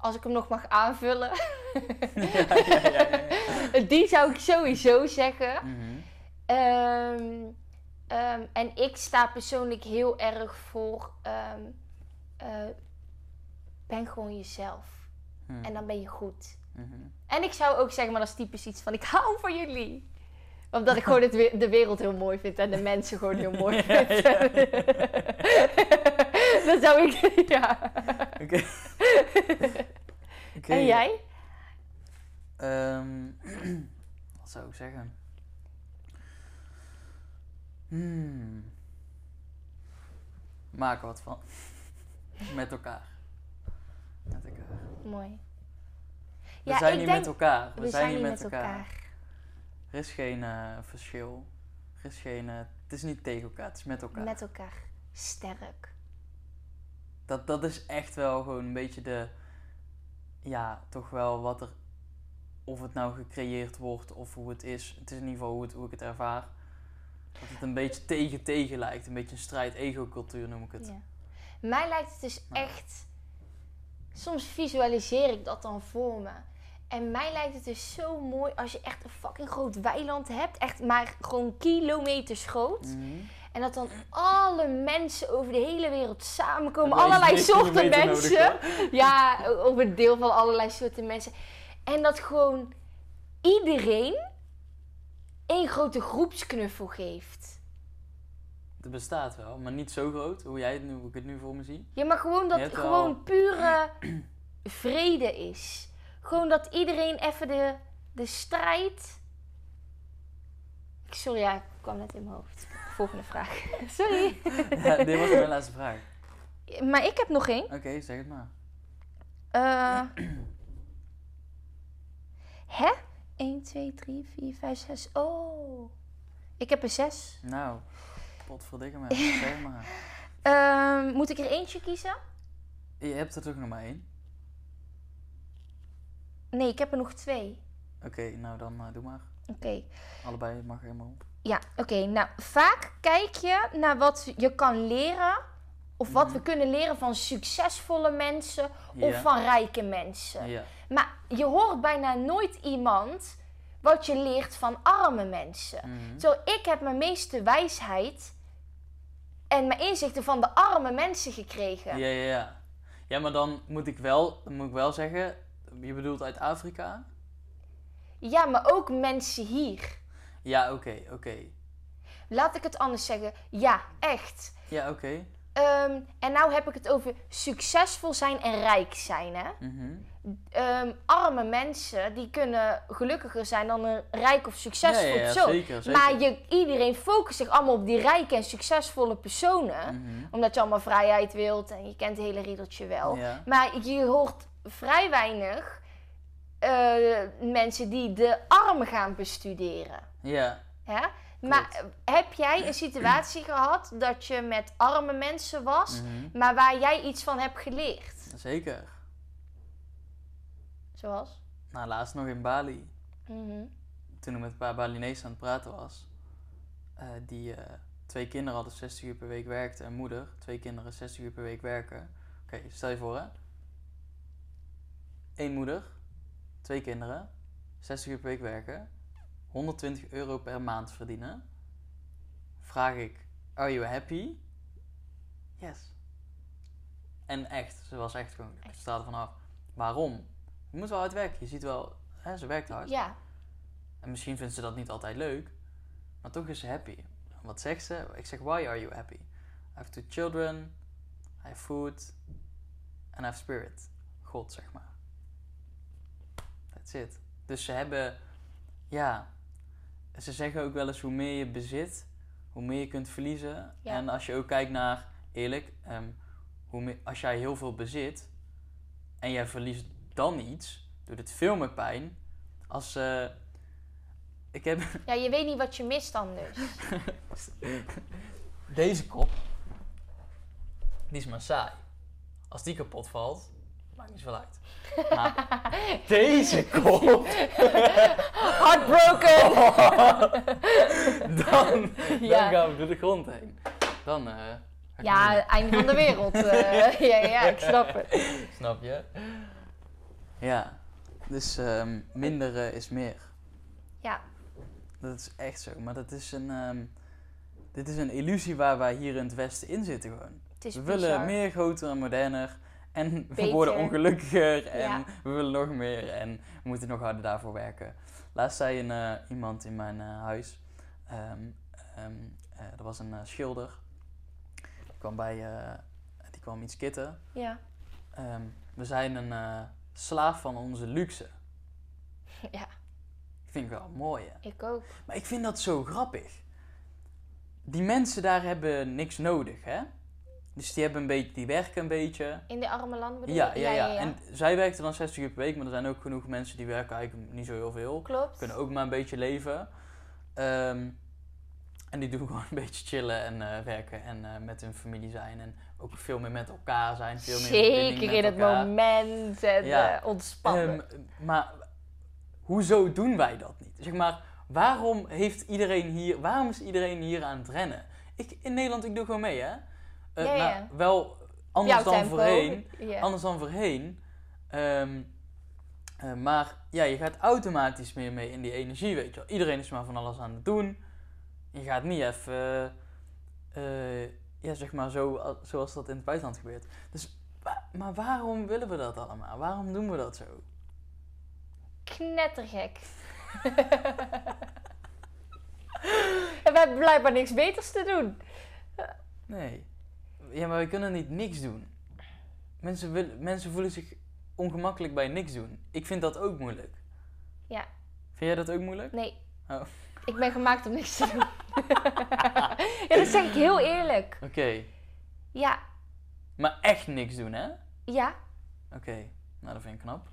Als ik hem nog mag aanvullen. ja, ja, ja, ja, ja. Die zou ik sowieso zeggen. Mhm. Ehm, ehm, en ik sta persoonlijk heel erg voor. ehm, eh, ben gewoon jezelf. Hm. En dan ben je goed. Mhm. En ik zou ook zeggen, maar dat is typisch iets van: ik hou van jullie. Omdat ik gewoon het de wereld heel mooi vind en de mensen gewoon heel mooi vind. dat zou ik, ja. Oké. En jij? Ehm, wat zou ik zeggen? Hmm. Maak er wat van. Met elkaar. Met elkaar. Mooi. We Ja, zijn denk- met elkaar. We, We zijn hier met elkaar. Er is geen eh, verschil. Er is geen... eh, het is niet tegen elkaar, het is met elkaar. Met elkaar. Sterk. Dat, dat is echt wel gewoon een beetje de... Ja, toch wel wat er... Of het nou gecreëerd wordt of hoe het is. Het is in ieder geval hoe, het, hoe ik het ervaar. Dat het een beetje tegen-tegen lijkt. Een beetje een strijd-ego-cultuur noem ik het. Ja. Mij lijkt het dus Nou. echt. Soms visualiseer ik dat dan voor me. En mij lijkt het dus zo mooi als je echt een fucking groot weiland hebt. Echt maar gewoon kilometers groot. Mhm. En dat dan alle mensen over de hele wereld samenkomen. Allerlei soorten nodig, mensen. ja, over het deel van allerlei soorten mensen. En dat gewoon iedereen één grote groepsknuffel geeft. Het bestaat wel, maar niet zo groot. Hoe, jij het nu, hoe ik het nu voor me zie. Ja, maar gewoon dat wel- gewoon pure vrede is. Gewoon dat iedereen even de, de strijd. Sorry, ja, ik kwam net in mijn hoofd. Volgende vraag. Sorry. Ja, dit was mijn laatste vraag. Maar ik heb nog één. Oké, zeg het maar. Eh hè? 1, 2, 3, 4, 5, 6. Oh. Ik heb er 6. Nou, potverdikke me. zeg maar. Ehm, moet ik er eentje kiezen? Je hebt er toch nog maar één? Nee, ik heb er nog twee. Oké, nou dan eh, doe maar. Oké. Allebei mag helemaal. Ja, oké. Nou, vaak kijk je naar wat je kan leren. Of wat Mhm. we kunnen leren van succesvolle mensen of Ja. van rijke mensen. Ja. Maar je hoort bijna nooit iemand wat je leert van arme mensen. Mhm. Zo, ik heb mijn meeste wijsheid en mijn inzichten van de arme mensen gekregen. Ja, ja, ja. Ja, maar dan moet ik wel, dan moet ik wel zeggen, je bedoelt uit Afrika? Ja, maar ook mensen hier. Ja, oké, oké. Laat ik het anders zeggen. Ja, echt. Ja, oké. Ehm, en nou heb ik het over succesvol zijn en rijk zijn. Hè? Ehm, arme mensen die kunnen gelukkiger zijn dan een rijk of succesvol ja, ja, ja, persoon. zeker, zeker. Maar je, iedereen focust zich allemaal op die rijke en succesvolle personen. Mhm. Omdat je allemaal vrijheid wilt en je kent het hele riedeltje wel. Ja. Maar je hoort vrij weinig eh, mensen die de armen gaan bestuderen. Ja, Hè? Maar eh, heb jij een situatie gehad dat je met arme mensen was, mhm. maar waar jij iets van hebt geleerd? zeker. Zoals? Nou, laatst nog in Bali, Mhm. toen ik met een paar Balinezen aan het praten was, eh, die eh, twee kinderen hadden 60 uur per week werkten en moeder, twee kinderen 60 uur per week werken. Oké, stel je voor hè. Eén moeder, twee kinderen, 60 uur per week werken, 120 euro per maand verdienen. Vraag ik, are you happy? Yes. En echt, ze was echt gewoon, ik sta er vanaf. Waarom? Je moet wel hard werken, je ziet wel, hè, ze werkt hard. Ja, En misschien vindt ze dat niet altijd leuk, maar toch is ze happy. Wat zegt ze? Ik zeg, why are you happy? I have two children, I have food, and I have spirit. God, zeg maar. That's it. Dus ze hebben, ja, ze zeggen ook wel eens hoe meer je bezit, hoe meer je kunt verliezen. Ja. En als je ook kijkt naar, eerlijk, ehm, hoe meer, als jij heel veel bezit en jij verliest dan iets, doet het veel meer pijn als... eh, ik heb ja, je weet niet wat je mist dan dus. deze kop, die is maar saai. Als die kapot valt, maakt niet zoveel uit. Maar deze kop, Heartbroken! dan, Ja. dan gaan we door de grond heen. Dan, eh, Ja, niet einde van de wereld. eh. ja, ja, ik snap het. snap je? Ja, dus ehm, minder eh, is meer. Ja, Dat is echt zo. Maar dat is een, ehm, dit is een illusie waar wij hier in het Westen in zitten gewoon. het is We bizar. willen meer, groter en moderner. En we worden ongelukkiger en Ja. we willen nog meer en we moeten nog harder daarvoor werken. Laatst zei een, eh, iemand in mijn eh, huis, eh, er was een schilder, die kwam, bij, die kwam iets kitten. Ja, Ehm, we zijn een slaaf van onze luxe. ja, Ik vind ik wel mooi hè? ik ook. Maar ik vind dat zo grappig. Die mensen daar hebben niks nodig hè. Dus die hebben een beetje, die werken een beetje. In de arme landen bedoel Ja, je? ja, ja, En zij werkten dan 60 uur per week, maar er zijn ook genoeg mensen die werken eigenlijk niet zo heel veel. Klopt. Kunnen ook maar een beetje leven. Ehm, en die doen gewoon een beetje chillen en eh, werken en eh, met hun familie zijn. En ook veel meer met elkaar zijn. Veel meer Zeker in het elkaar. moment en Ja. eh, ontspannen. Ehm, maar hoezo doen wij dat niet? Zeg maar, waarom heeft iedereen hier, waarom is iedereen hier aan het rennen? Ik, in Nederland, ik doe gewoon mee, hè? Eh, Ja, ja. nou, wel anders dan voorheen. Ja. Anders dan voorheen. Ehm, eh, maar ja, je gaat automatisch meer mee in die energie, weet je wel. Iedereen is maar van alles aan het doen. Je gaat niet even, ja, zeg maar, zo, al- zoals dat in het buitenland gebeurt. Dus, maar waarom willen we dat allemaal? Waarom doen we dat zo? Knettergek. en we hebben blijkbaar niks beters te doen. Nee. Ja, maar we kunnen niet niks doen. Mensen, willen, mensen voelen zich ongemakkelijk bij niks doen. Ik vind dat ook moeilijk. Ja. Vind jij dat ook moeilijk? Nee. Oh. Ik ben gemaakt om niks te doen. ja, dat zeg ik heel eerlijk. Oké. Ja. Maar echt niks doen, hè? Ja. Oké. Nou, dat vind ik knap.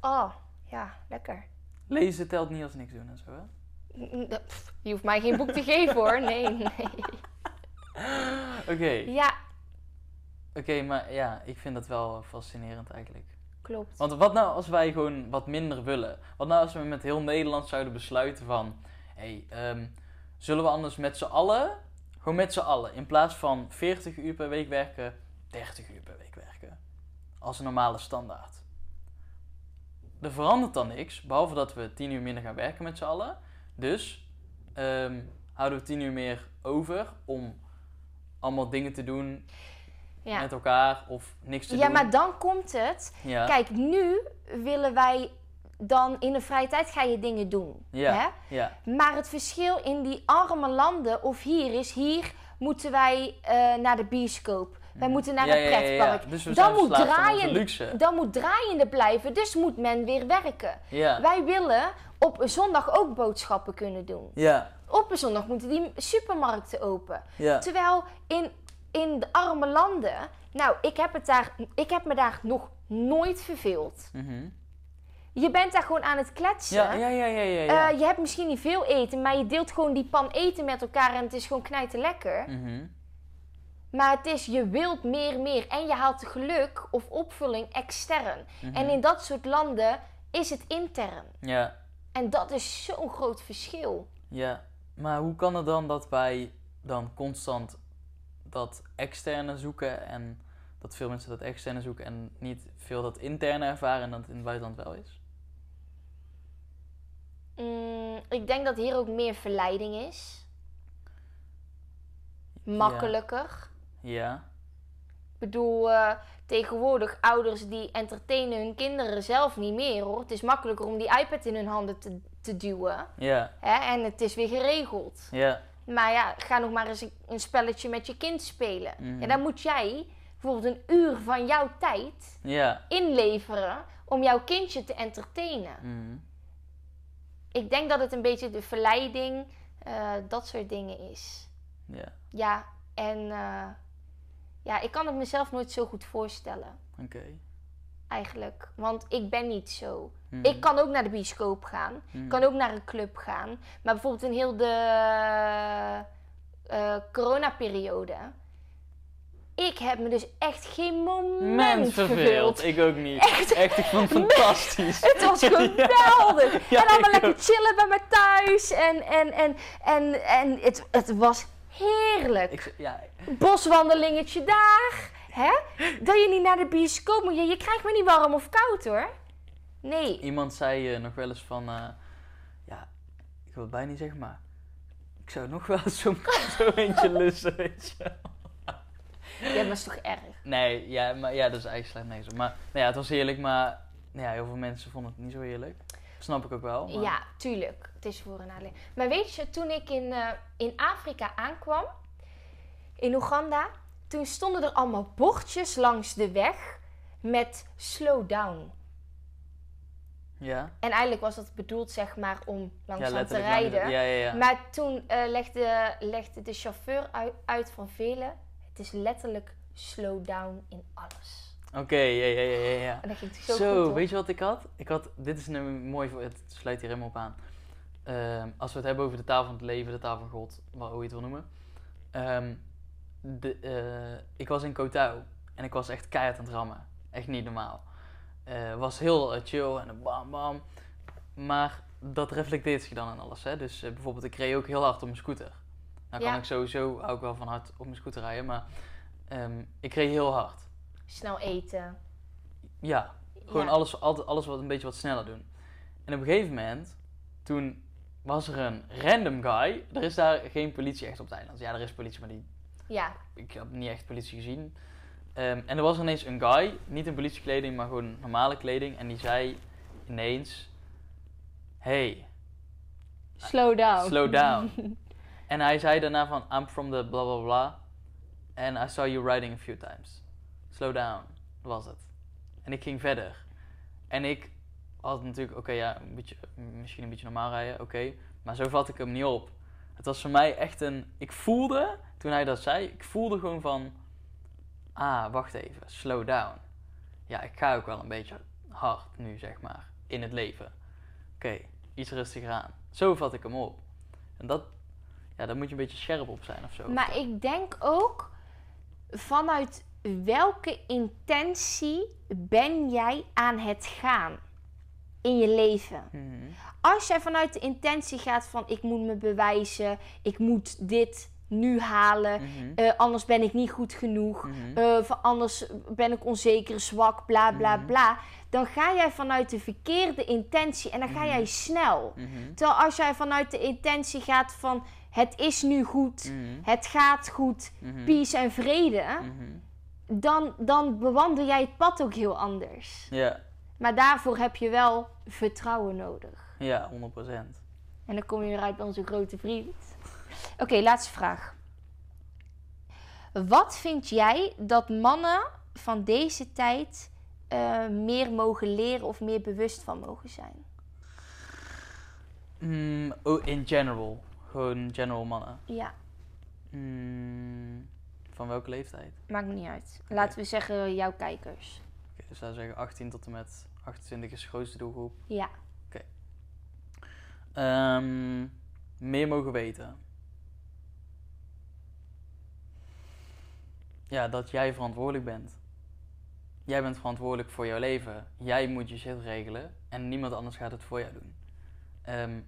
Oh. Ja, lekker. Lezen telt niet als niks doen en zo, hè? Je hoeft mij geen boek te geven hoor. Nee, nee. Oké. Ja, Oké, maar ja, ik vind dat wel fascinerend eigenlijk. klopt. Want wat nou als wij gewoon wat minder willen? Wat nou als we met heel Nederland zouden besluiten van... Hé, hey, ehm, zullen we anders met z'n allen... Gewoon met z'n allen. In plaats van 40 uur per week werken, 30 uur per week werken. Als een normale standaard. Er verandert dan niks, behalve dat we 10 uur minder gaan werken met z'n allen. Dus ehm, houden we 10 uur meer over om allemaal dingen te doen Ja, met elkaar of niks te ja doen. maar dan komt het. ja. Kijk, nu willen wij dan in de vrije tijd ga je dingen doen. Ja. Hè? ja, Maar het verschil in die arme landen of hier is, hier moeten wij eh, naar de bioscoop. Wij moeten naar. Ja, een ja, ja, ja. pretpark. Dus Dan moet draaien- luxe. Dan moet draaiende blijven, dus moet men weer werken. Ja. Wij willen op zondag ook boodschappen kunnen doen. Ja. Op een zondag moeten die supermarkten open. Ja. Terwijl in, in de arme landen, nou, ik heb, het daar, ik heb me daar nog nooit verveeld. Mhm. Je bent daar gewoon aan het kletsen. Ja, ja, ja, ja, ja. Eh, je hebt misschien niet veel eten, maar je deelt gewoon die pan eten met elkaar en het is gewoon knijten lekker. Mhm. Maar het is, je wilt meer, meer en je haalt geluk of opvulling extern. Mhm. En in dat soort landen is het intern. Ja. En dat is zo'n groot verschil. Ja, maar hoe kan het dan dat wij dan constant dat externe zoeken en dat veel mensen dat externe zoeken en niet veel dat interne ervaren en dat het in het buitenland wel is? Mm, ik denk dat hier ook meer verleiding is. Makkelijker. Ja, bedoel, eh, tegenwoordig ouders die entertainen hun kinderen zelf niet meer hoor. Het is makkelijker om die iPad in hun handen te, te duwen. ja, Hè? En het is weer geregeld. ja, Maar ja, ga nog maar eens een, spelletje met je kind spelen. Mhm. En dan moet jij bijvoorbeeld een uur van jouw tijd ja. inleveren om jouw kindje te entertainen. Mhm. Ik denk dat het een beetje de verleiding, eh, dat soort dingen is. Ja, Ja, en eh, ja, ik kan het mezelf nooit zo goed voorstellen, oké. eigenlijk. Want ik ben niet zo. Mhm. Ik kan ook naar de bioscoop gaan. Ik kan ook naar een club gaan. Maar bijvoorbeeld in heel de eh coronaperiode. Ik heb me dus echt geen moment Mens verveeld. verveeld. Ik ook niet. Echt. Echt, ik vond het fantastisch. Het was geweldig. Ja, en allemaal lekker ook. chillen bij me thuis. En, en, en, en, en het, het was heerlijk. Ik, ja, Boswandelingetje daar. Hè? Dat je niet naar de bioscoop moet. Je, je krijgt me niet warm of koud hoor. Nee. iemand zei eh, nog wel eens van, eh, ja, ik wil het bijna niet zeggen, maar ik zou nog wel zo'n zo eentje lussen, weet je. Ja, maar is toch erg? Nee, ja, maar, ja, dat is eigenlijk slecht nee, zo. Maar nou ja, het was heerlijk, maar nou ja, heel veel mensen vonden het niet zo heerlijk. Snap ik ook wel. Maar... Ja, tuurlijk. Het is voor en nadeel. Maar weet je, toen ik in, eh, in Afrika aankwam, in Oeganda, toen stonden er allemaal bordjes langs de weg met slow down. Ja, En eigenlijk was dat bedoeld, zeg maar, om ja langzaam te rijden. Ja, ja, ja. Maar toen eh, legde, legde de chauffeur uit, uit van velen, het is letterlijk slow down in alles. Oké, ja, ja, ja, ja. En dat ging zo, Zo, goed weet je wat ik had? Ik had, dit is een mooi, voor- het sluit hier helemaal op aan. Ehm, als we het hebben over de taal van het leven, de taal van God, wat, hoe je het wil noemen. Ehm, de, eh, ik was in Kotau en ik was echt keihard aan het rammen. Echt niet normaal. Eh was heel eh, chill en bam bam. Maar dat reflecteert zich dan aan alles. Hè? Dus bijvoorbeeld, ik reed ook heel hard op mijn scooter. Nou kan Ja. ik sowieso, ik wel van hard op mijn scooter rijden, maar ehm, ik reed heel hard. Snel eten. Ja, gewoon Ja. alles, altijd, alles wat een beetje wat sneller doen. En op een gegeven moment, toen was er een random guy. Er is daar geen politie echt op het eiland. Ja, er is politie, maar die, Ja, ik heb niet echt politie gezien. Ehm, en er was ineens een guy, niet in politiekleding, maar gewoon normale kleding. En die zei ineens, hey, slow down. slow down. en hij zei daarna van, I'm from the bla bla bla. And I saw you riding a few times. Slow down, was het. En ik ging verder. En ik had natuurlijk, oké ja, een beetje, misschien een beetje normaal rijden, oké. maar zo vat ik hem niet op. Het was voor mij echt een, ik voelde, toen hij dat zei, ik voelde gewoon van, ah, wacht even, slow down. Ja, ik ga ook wel een beetje hard nu, zeg maar, in het leven. Oké, iets rustiger aan. Zo vat ik hem op. En dat, ja, daar moet je een beetje scherp op zijn of zo. Maar ik denk ook vanuit welke intentie ben jij aan het gaan in je leven? Mhm. Als jij vanuit de intentie gaat van ik moet me bewijzen, ik moet dit nu halen, Mhm. eh, anders ben ik niet goed genoeg, Mhm. eh, anders ben ik onzeker, zwak, bla bla bla. Dan ga jij vanuit de verkeerde intentie en dan ga jij snel. Terwijl als jij vanuit de intentie gaat van het is nu goed, het gaat goed, peace en vrede. Dan, dan bewandel jij het pad ook heel anders. Ja, Maar daarvoor heb je wel vertrouwen nodig. ja, 100%. En dan kom je weer uit bij onze grote vriend. Oké, laatste vraag. Wat vind jij dat mannen van deze tijd eh, meer mogen leren of meer bewust van mogen zijn? Mm, oh, in general. Gewoon general mannen. Ja, Mm, van welke leeftijd? maakt niet uit. Laten we zeggen jouw kijkers. Oké, ik zou zeggen 18 tot en met 28 is de grootste doelgroep. Ja, Ehm, meer mogen weten. Ja, dat jij verantwoordelijk bent. Jij bent verantwoordelijk voor jouw leven. Jij moet je shit regelen en niemand anders gaat het voor jou doen. Ehm,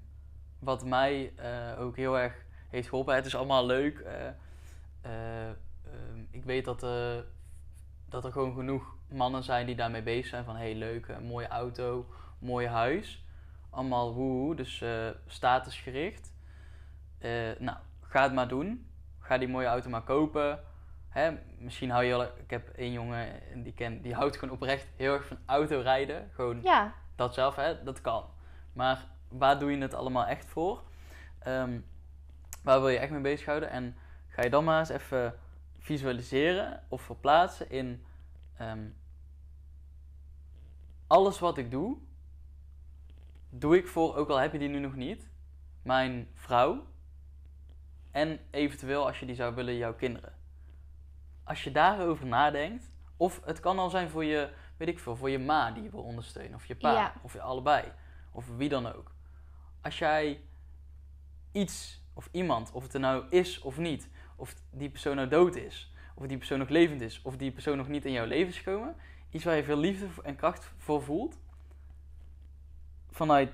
wat mij eh, ook heel erg heeft geholpen, het is allemaal leuk. eh, eh, ik weet dat, eh, dat er gewoon genoeg mannen zijn die daarmee bezig zijn. Van hey, leuk, een mooie auto, mooi huis allemaal woehoe, dus eh, statusgericht. Eh, nou, ga het maar doen. Ga die mooie auto maar kopen. Hè, misschien hou je al... Ik heb één jongen en die ken, die houdt gewoon oprecht heel erg van autorijden. Gewoon ja, dat zelf, hè, dat kan. Maar waar doe je het allemaal echt voor? Ehm, waar wil je echt mee bezighouden? En ga je dan maar eens even visualiseren of verplaatsen in ehm, alles wat ik doe, doe ik voor, ook al heb je die nu nog niet, mijn vrouw en eventueel als je die zou willen, jouw kinderen. Als je daarover nadenkt, of het kan al zijn voor je, weet ik veel, voor je ma die je wil ondersteunen, of je pa, Ja. of je allebei, of wie dan ook. Als jij iets of iemand, of het er nou is of niet, of die persoon nou dood is, of die persoon nog levend is, of die persoon nog niet in jouw leven is gekomen, iets waar je veel liefde en kracht voor voelt, vanuit,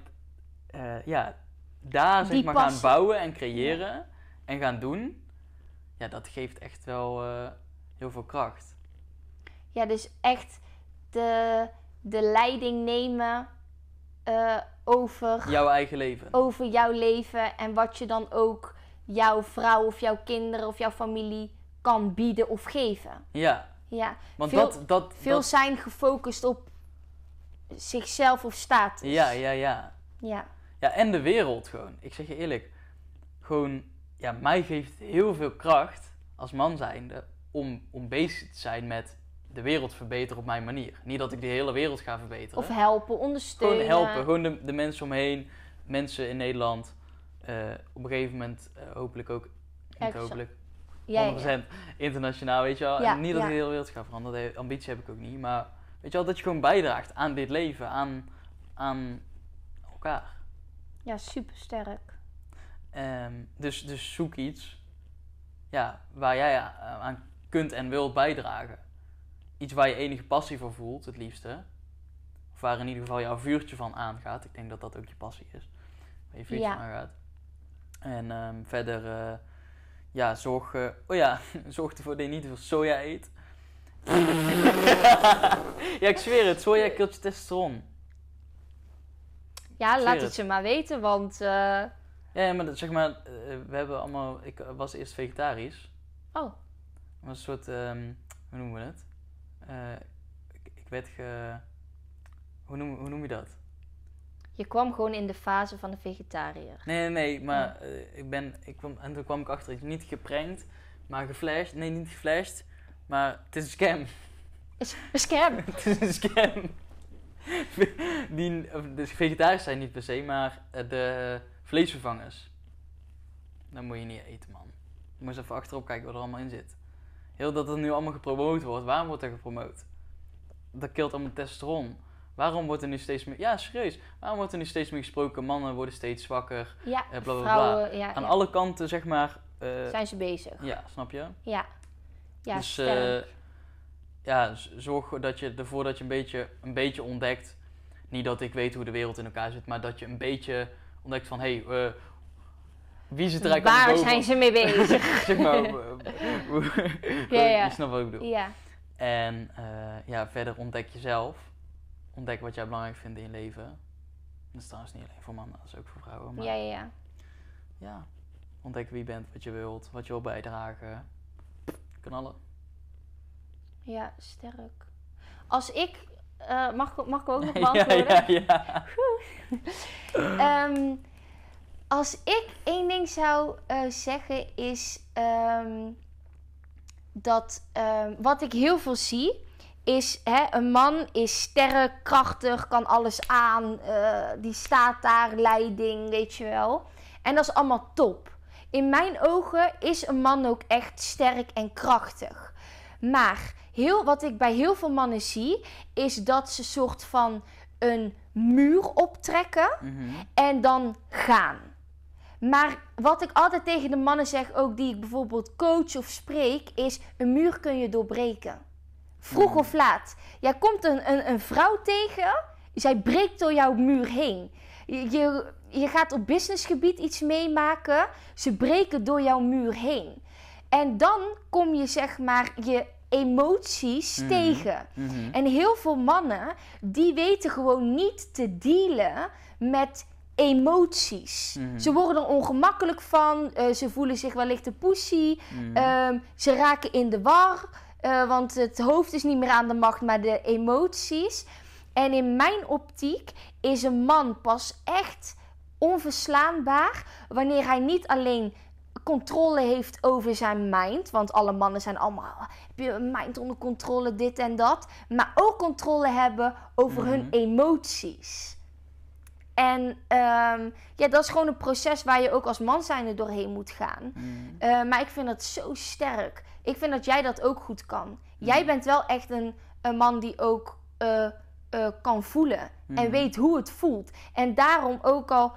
eh, ja, daar zeg maar gaan bouwen en creëren en gaan doen, ja, dat geeft echt wel eh, heel veel kracht. ja, dus echt de, de leiding nemen eh, over, Jouw eigen leven. over jouw leven en wat je dan ook jouw vrouw of jouw kinderen of jouw familie kan bieden of geven. Ja, Ja, want Veel- dat, dat, veel dat, zijn gefocust op zichzelf of status. ja, ja, ja. Ja, Ja, en de wereld gewoon. Ik zeg je eerlijk, gewoon, ja, mij geeft heel veel kracht als man zijnde om, om bezig te zijn met de wereld verbeteren op mijn manier. Niet dat ik de hele wereld ga verbeteren. of helpen, ondersteunen. gewoon helpen, gewoon de, de mensen omheen, mensen in Nederland. Eh, op een gegeven moment eh, hopelijk ook, niet Ergens- hopelijk, 100% Ja, ja. internationaal, weet je wel. En niet dat ik de hele wereld ga veranderen, ambitie heb ik ook niet. Maar weet je wel, dat je gewoon bijdraagt aan dit leven, aan, aan elkaar. ja, super sterk. Ehm, dus, dus zoek iets ja, waar jij a- aan kunt en wilt bijdragen. Iets waar je enige passie voor voelt, het liefste. Of waar in ieder geval jouw vuurtje van aangaat. Ik denk dat dat ook je passie is. Waar je vuurtje van aangaat. En ehm, verder, eh, ja, zorg, eh, oh ja, zorg ervoor dat je niet veel soja eet. ja, ik zweer het, soja kilt je testosteron. Ja, laat het. het ze maar weten, want... eh, Ja, maar dat- zeg maar, we hebben allemaal, ik was eerst vegetarisch. Oh, was een soort, ehm, hoe noemen we het? Ik, ik werd ge... Hoe noem, hoe noem je dat? Je kwam gewoon in de fase van de vegetariër. Nee, nee, nee, maar eh, ik ben, ik kwam, en toen kwam ik achter, ik niet geprankt, maar geflasht. Nee, niet geflasht, maar het is een scam. Is een scam. het is een scam. Die, dus vegetarisch zijn niet per se, maar eh, de vleesvervangers. Dat moet je niet eten, man. Je moet eens even achterop kijken wat er allemaal in zit. Heel dat het nu allemaal gepromoot wordt. Waarom wordt er gepromoot? Dat kilt allemaal testosteron. Waarom wordt er nu steeds meer... Ja, serieus. Waarom wordt er nu steeds meer gesproken? Mannen worden steeds zwakker. Ja, Eh, bla, bla, bla. vrouwen, ja, Aan ja. alle kanten, zeg maar... eh, zijn ze bezig. ja, snap je? Ja, ja dus sterk. eh, ja, z- zorg dat je ervoor dat je een beetje, een beetje ontdekt. Niet dat ik weet hoe de wereld in elkaar zit, maar dat je een beetje ontdekt van hé, hey, eh, wie zit er eigenlijk Waar allemaal zijn ze mee bezig? zeg maar, eh, hoe- Ja, ja. je snapt wat ik bedoel. ja, En eh, ja, verder ontdek jezelf. Ontdek wat jij belangrijk vindt in je leven. Dat is trouwens niet alleen voor mannen, dat is ook voor vrouwen. Maar ja, ja, ja. ja, ontdekken wie je bent, wat je wilt, wat je wil bijdragen. Knallen. Ja, sterk. Als ik... eh, mag, ik- mag ik ook nog ja, beantwoorden? ja, ja. Ehm, als ik één ding zou eh, zeggen is ehm, dat ehm, wat ik heel veel zie is hè, een man is sterk, krachtig, kan alles aan, eh, die staat daar, leiding, weet je wel. En dat is allemaal top. In mijn ogen is een man ook echt sterk en krachtig. Maar heel, wat ik bij heel veel mannen zie, is dat ze soort van een muur optrekken Mhm. en dan gaan. Maar wat ik altijd tegen de mannen zeg, ook die ik bijvoorbeeld coach of spreek, is een muur kun je doorbreken. Vroeg of laat. Jij komt een, een, een vrouw tegen, zij breekt door jouw muur heen. Je, je, je gaat op businessgebied iets meemaken, ze breken door jouw muur heen. En dan kom je zeg maar je emoties Mhm. tegen. Mhm. En heel veel mannen, die weten gewoon niet te dealen met emoties. Mhm. Ze worden er ongemakkelijk van, eh, ze voelen zich wellicht een pussy, ehm, ze raken in de war, eh, want het hoofd is niet meer aan de macht, maar de emoties. En in mijn optiek is een man pas echt onverslaanbaar wanneer hij niet alleen controle heeft over zijn mind. Want alle mannen zijn allemaal, "Ah, heb je een mind onder controle, dit en dat. Maar ook controle hebben over hun Mhm. emoties. En ehm, ja, dat is gewoon een proces waar je ook als man zijnde doorheen moet gaan. Mhm. Eh, maar ik vind dat zo sterk. Ik vind dat jij dat ook goed kan. Jij bent wel echt een, een man die ook eh, eh, kan voelen. En Mhm. weet hoe het voelt. En daarom ook al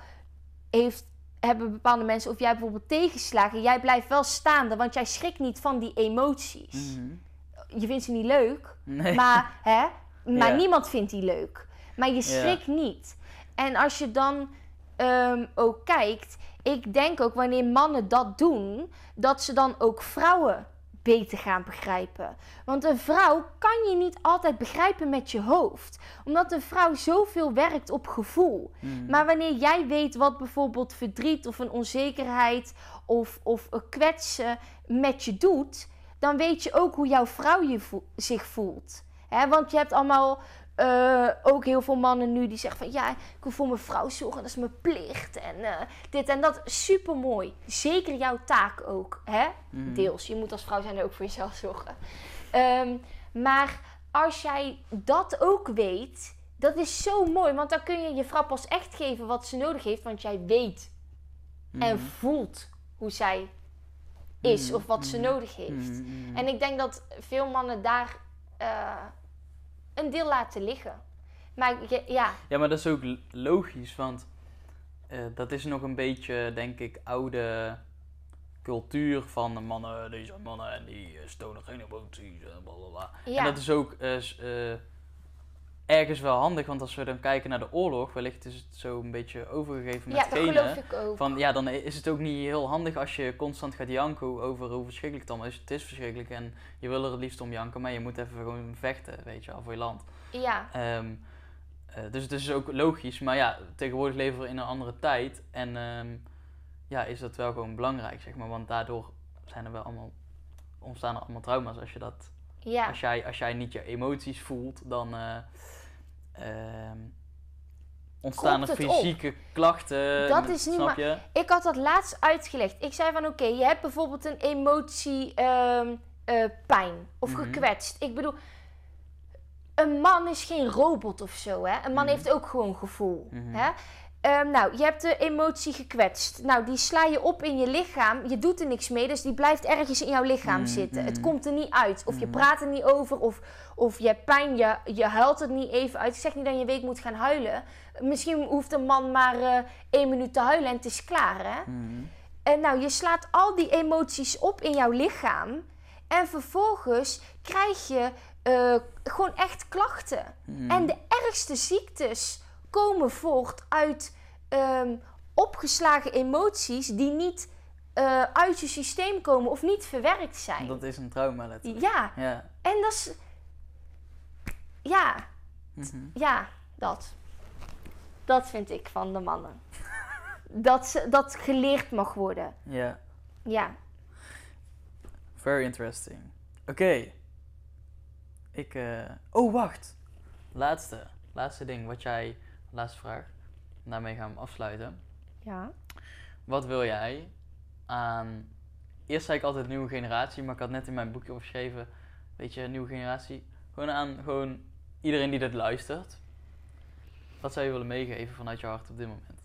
heeft, hebben bepaalde mensen, of jij bijvoorbeeld tegenslagen, jij blijft wel staande, want jij schrikt niet van die emoties. Mhm. Je vindt ze niet leuk, Nee. maar, hè, maar Ja. niemand vindt die leuk. Maar je schrikt niet. En als je dan ehm, ook kijkt, ik denk ook wanneer mannen dat doen, dat ze dan ook vrouwen beter gaan begrijpen. Want een vrouw kan je niet altijd begrijpen met je hoofd, omdat een vrouw zoveel werkt op gevoel. Mhm. Maar wanneer jij weet wat bijvoorbeeld verdriet of een onzekerheid of, of een kwetsen met je doet, dan weet je ook hoe jouw vrouw je zich voelt. Want je hebt allemaal eh, ook heel veel mannen nu die zeggen van ja, ik wil voor mijn vrouw zorgen, dat is mijn plicht en eh, dit en dat. Super mooi. Zeker jouw taak ook. Hè? Mhm. Deels. Je moet als vrouw zijn ook voor jezelf zorgen. Ehm, maar als jij dat ook weet, dat is zo mooi. Want dan kun je je vrouw pas echt geven wat ze nodig heeft. Want jij weet en Mhm. voelt hoe zij is Mhm, of wat ze nodig heeft. En ik denk dat veel mannen daar eh, een deel laten liggen. Maar je- ja, Ja, maar dat is ook logisch, want eh, dat is nog een beetje, denk ik, oude cultuur van de mannen, deze mannen en die stonen geen emoties en blablabla. Ja. En dat is ook eh, ergens wel handig, want als we dan kijken naar de oorlog, wellicht is het zo een beetje overgegeven met ja dat genen. geloof ik ook. Van ja, dan is het ook niet heel handig als je constant gaat janken over hoe verschrikkelijk het allemaal is. Het is verschrikkelijk en je wil er het liefst om janken, maar je moet even gewoon vechten, weet je wel, voor je land. Ja, eh, dus het is ook logisch, maar ja, tegenwoordig leven we in een andere tijd en ehm, ja, is dat wel gewoon belangrijk, zeg maar, want daardoor zijn er wel allemaal, ontstaan er allemaal trauma's als je dat, ja. als jij, als jij niet je emoties voelt, dan eh, ontstaan Kropt er op. fysieke klachten, Dat is niet snap je? Ik had dat laatst uitgelegd. Ik zei van oké, je hebt bijvoorbeeld een emotie ehm, eh, pijn of Mhm. gekwetst. Ik bedoel, een man is geen robot of zo. Hè? Een man Mhm. heeft ook gewoon gevoel. Mhm. Hè? Ehm, nou, je hebt de emotie gekwetst. Nou, die sla je op in je lichaam. Je doet er niks mee, dus die blijft ergens in jouw lichaam Mhm, zitten. Het komt er niet uit. Of je Mhm. praat er niet over, of, of je hebt pijn, je, je huilt het niet even uit. Ik zeg niet dat je een week moet gaan huilen. Misschien hoeft een man maar eh, één minuut te huilen en het is klaar, hè? Mhm. En nou, je slaat al die emoties op in jouw lichaam. En vervolgens krijg je eh, gewoon echt klachten. En de ergste ziektes komen voort uit ehm, opgeslagen emoties die niet eh, uit je systeem komen of niet verwerkt zijn. Dat is een trauma, letterlijk. Ja, Ja. en dat is. Ja, Mhm. ja, dat. Dat vind ik van de mannen. dat, ze, dat geleerd mag worden. Ja, Ja. very interesting. Oké. Ik, eh, oh, wacht. Laatste. Laatste ding wat jij... Laatste vraag. Daarmee gaan we hem afsluiten. Ja. Wat wil jij aan... Eerst zei ik altijd nieuwe generatie, maar ik had net in mijn boekje opgeschreven... Weet je, nieuwe generatie. Gewoon aan gewoon iedereen die dit luistert. Wat zou je willen meegeven vanuit je hart op dit moment?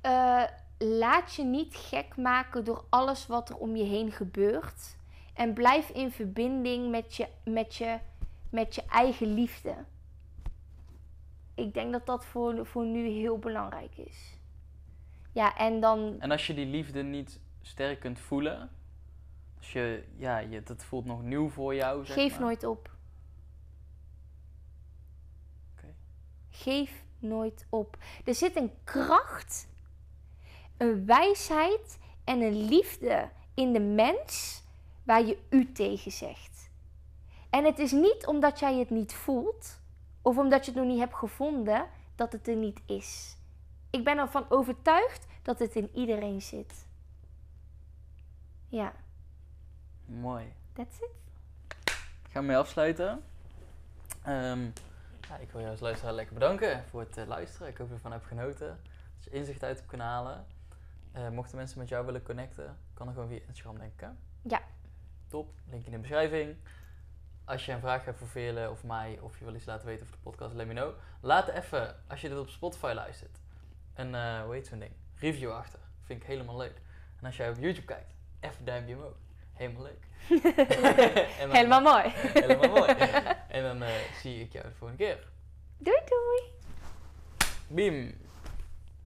Eh, laat je niet gek maken door alles wat er om je heen gebeurt. En blijf in verbinding met je, met je, met je eigen liefde. Ik denk dat dat voor, voor nu heel belangrijk is. Ja, en dan. En als je die liefde niet sterk kunt voelen... Als je, ja, je, dat voelt nog nieuw voor jou, zeg Geef maar. nooit op. Geef nooit op. Er zit een kracht, een wijsheid en een liefde in de mens waar je u tegen zegt. En het is niet omdat jij het niet voelt of omdat je het nog niet hebt gevonden dat het er niet is. Ik ben ervan overtuigd dat het in iedereen zit. Ja, Mooi. that's it. Ik ga mee afsluiten. Ehm, ja, ik wil jou als luisteraar lekker bedanken voor het eh, luisteren. Ik hoop dat je ervan hebt genoten. Dat je inzicht uit hebt kunnen halen. Eh, mochten mensen met jou willen connecten, kan dat gewoon via Instagram, denk ik. Hè? Ja. Top, link in de beschrijving. Als je een vraag hebt voor Veerle of mij, of je wil iets laten weten over de podcast, let me know. Laat even, als je dit op Spotify luistert, een, eh hoe heet zo'n ding, review achter. Vind ik helemaal leuk. En als jij op YouTube kijkt, even duimpje omhoog. Helemaal leuk. Dan- Helemaal mooi. Helemaal mooi. En dan eh, zie ik jou de volgende keer. Doei doei. Bim!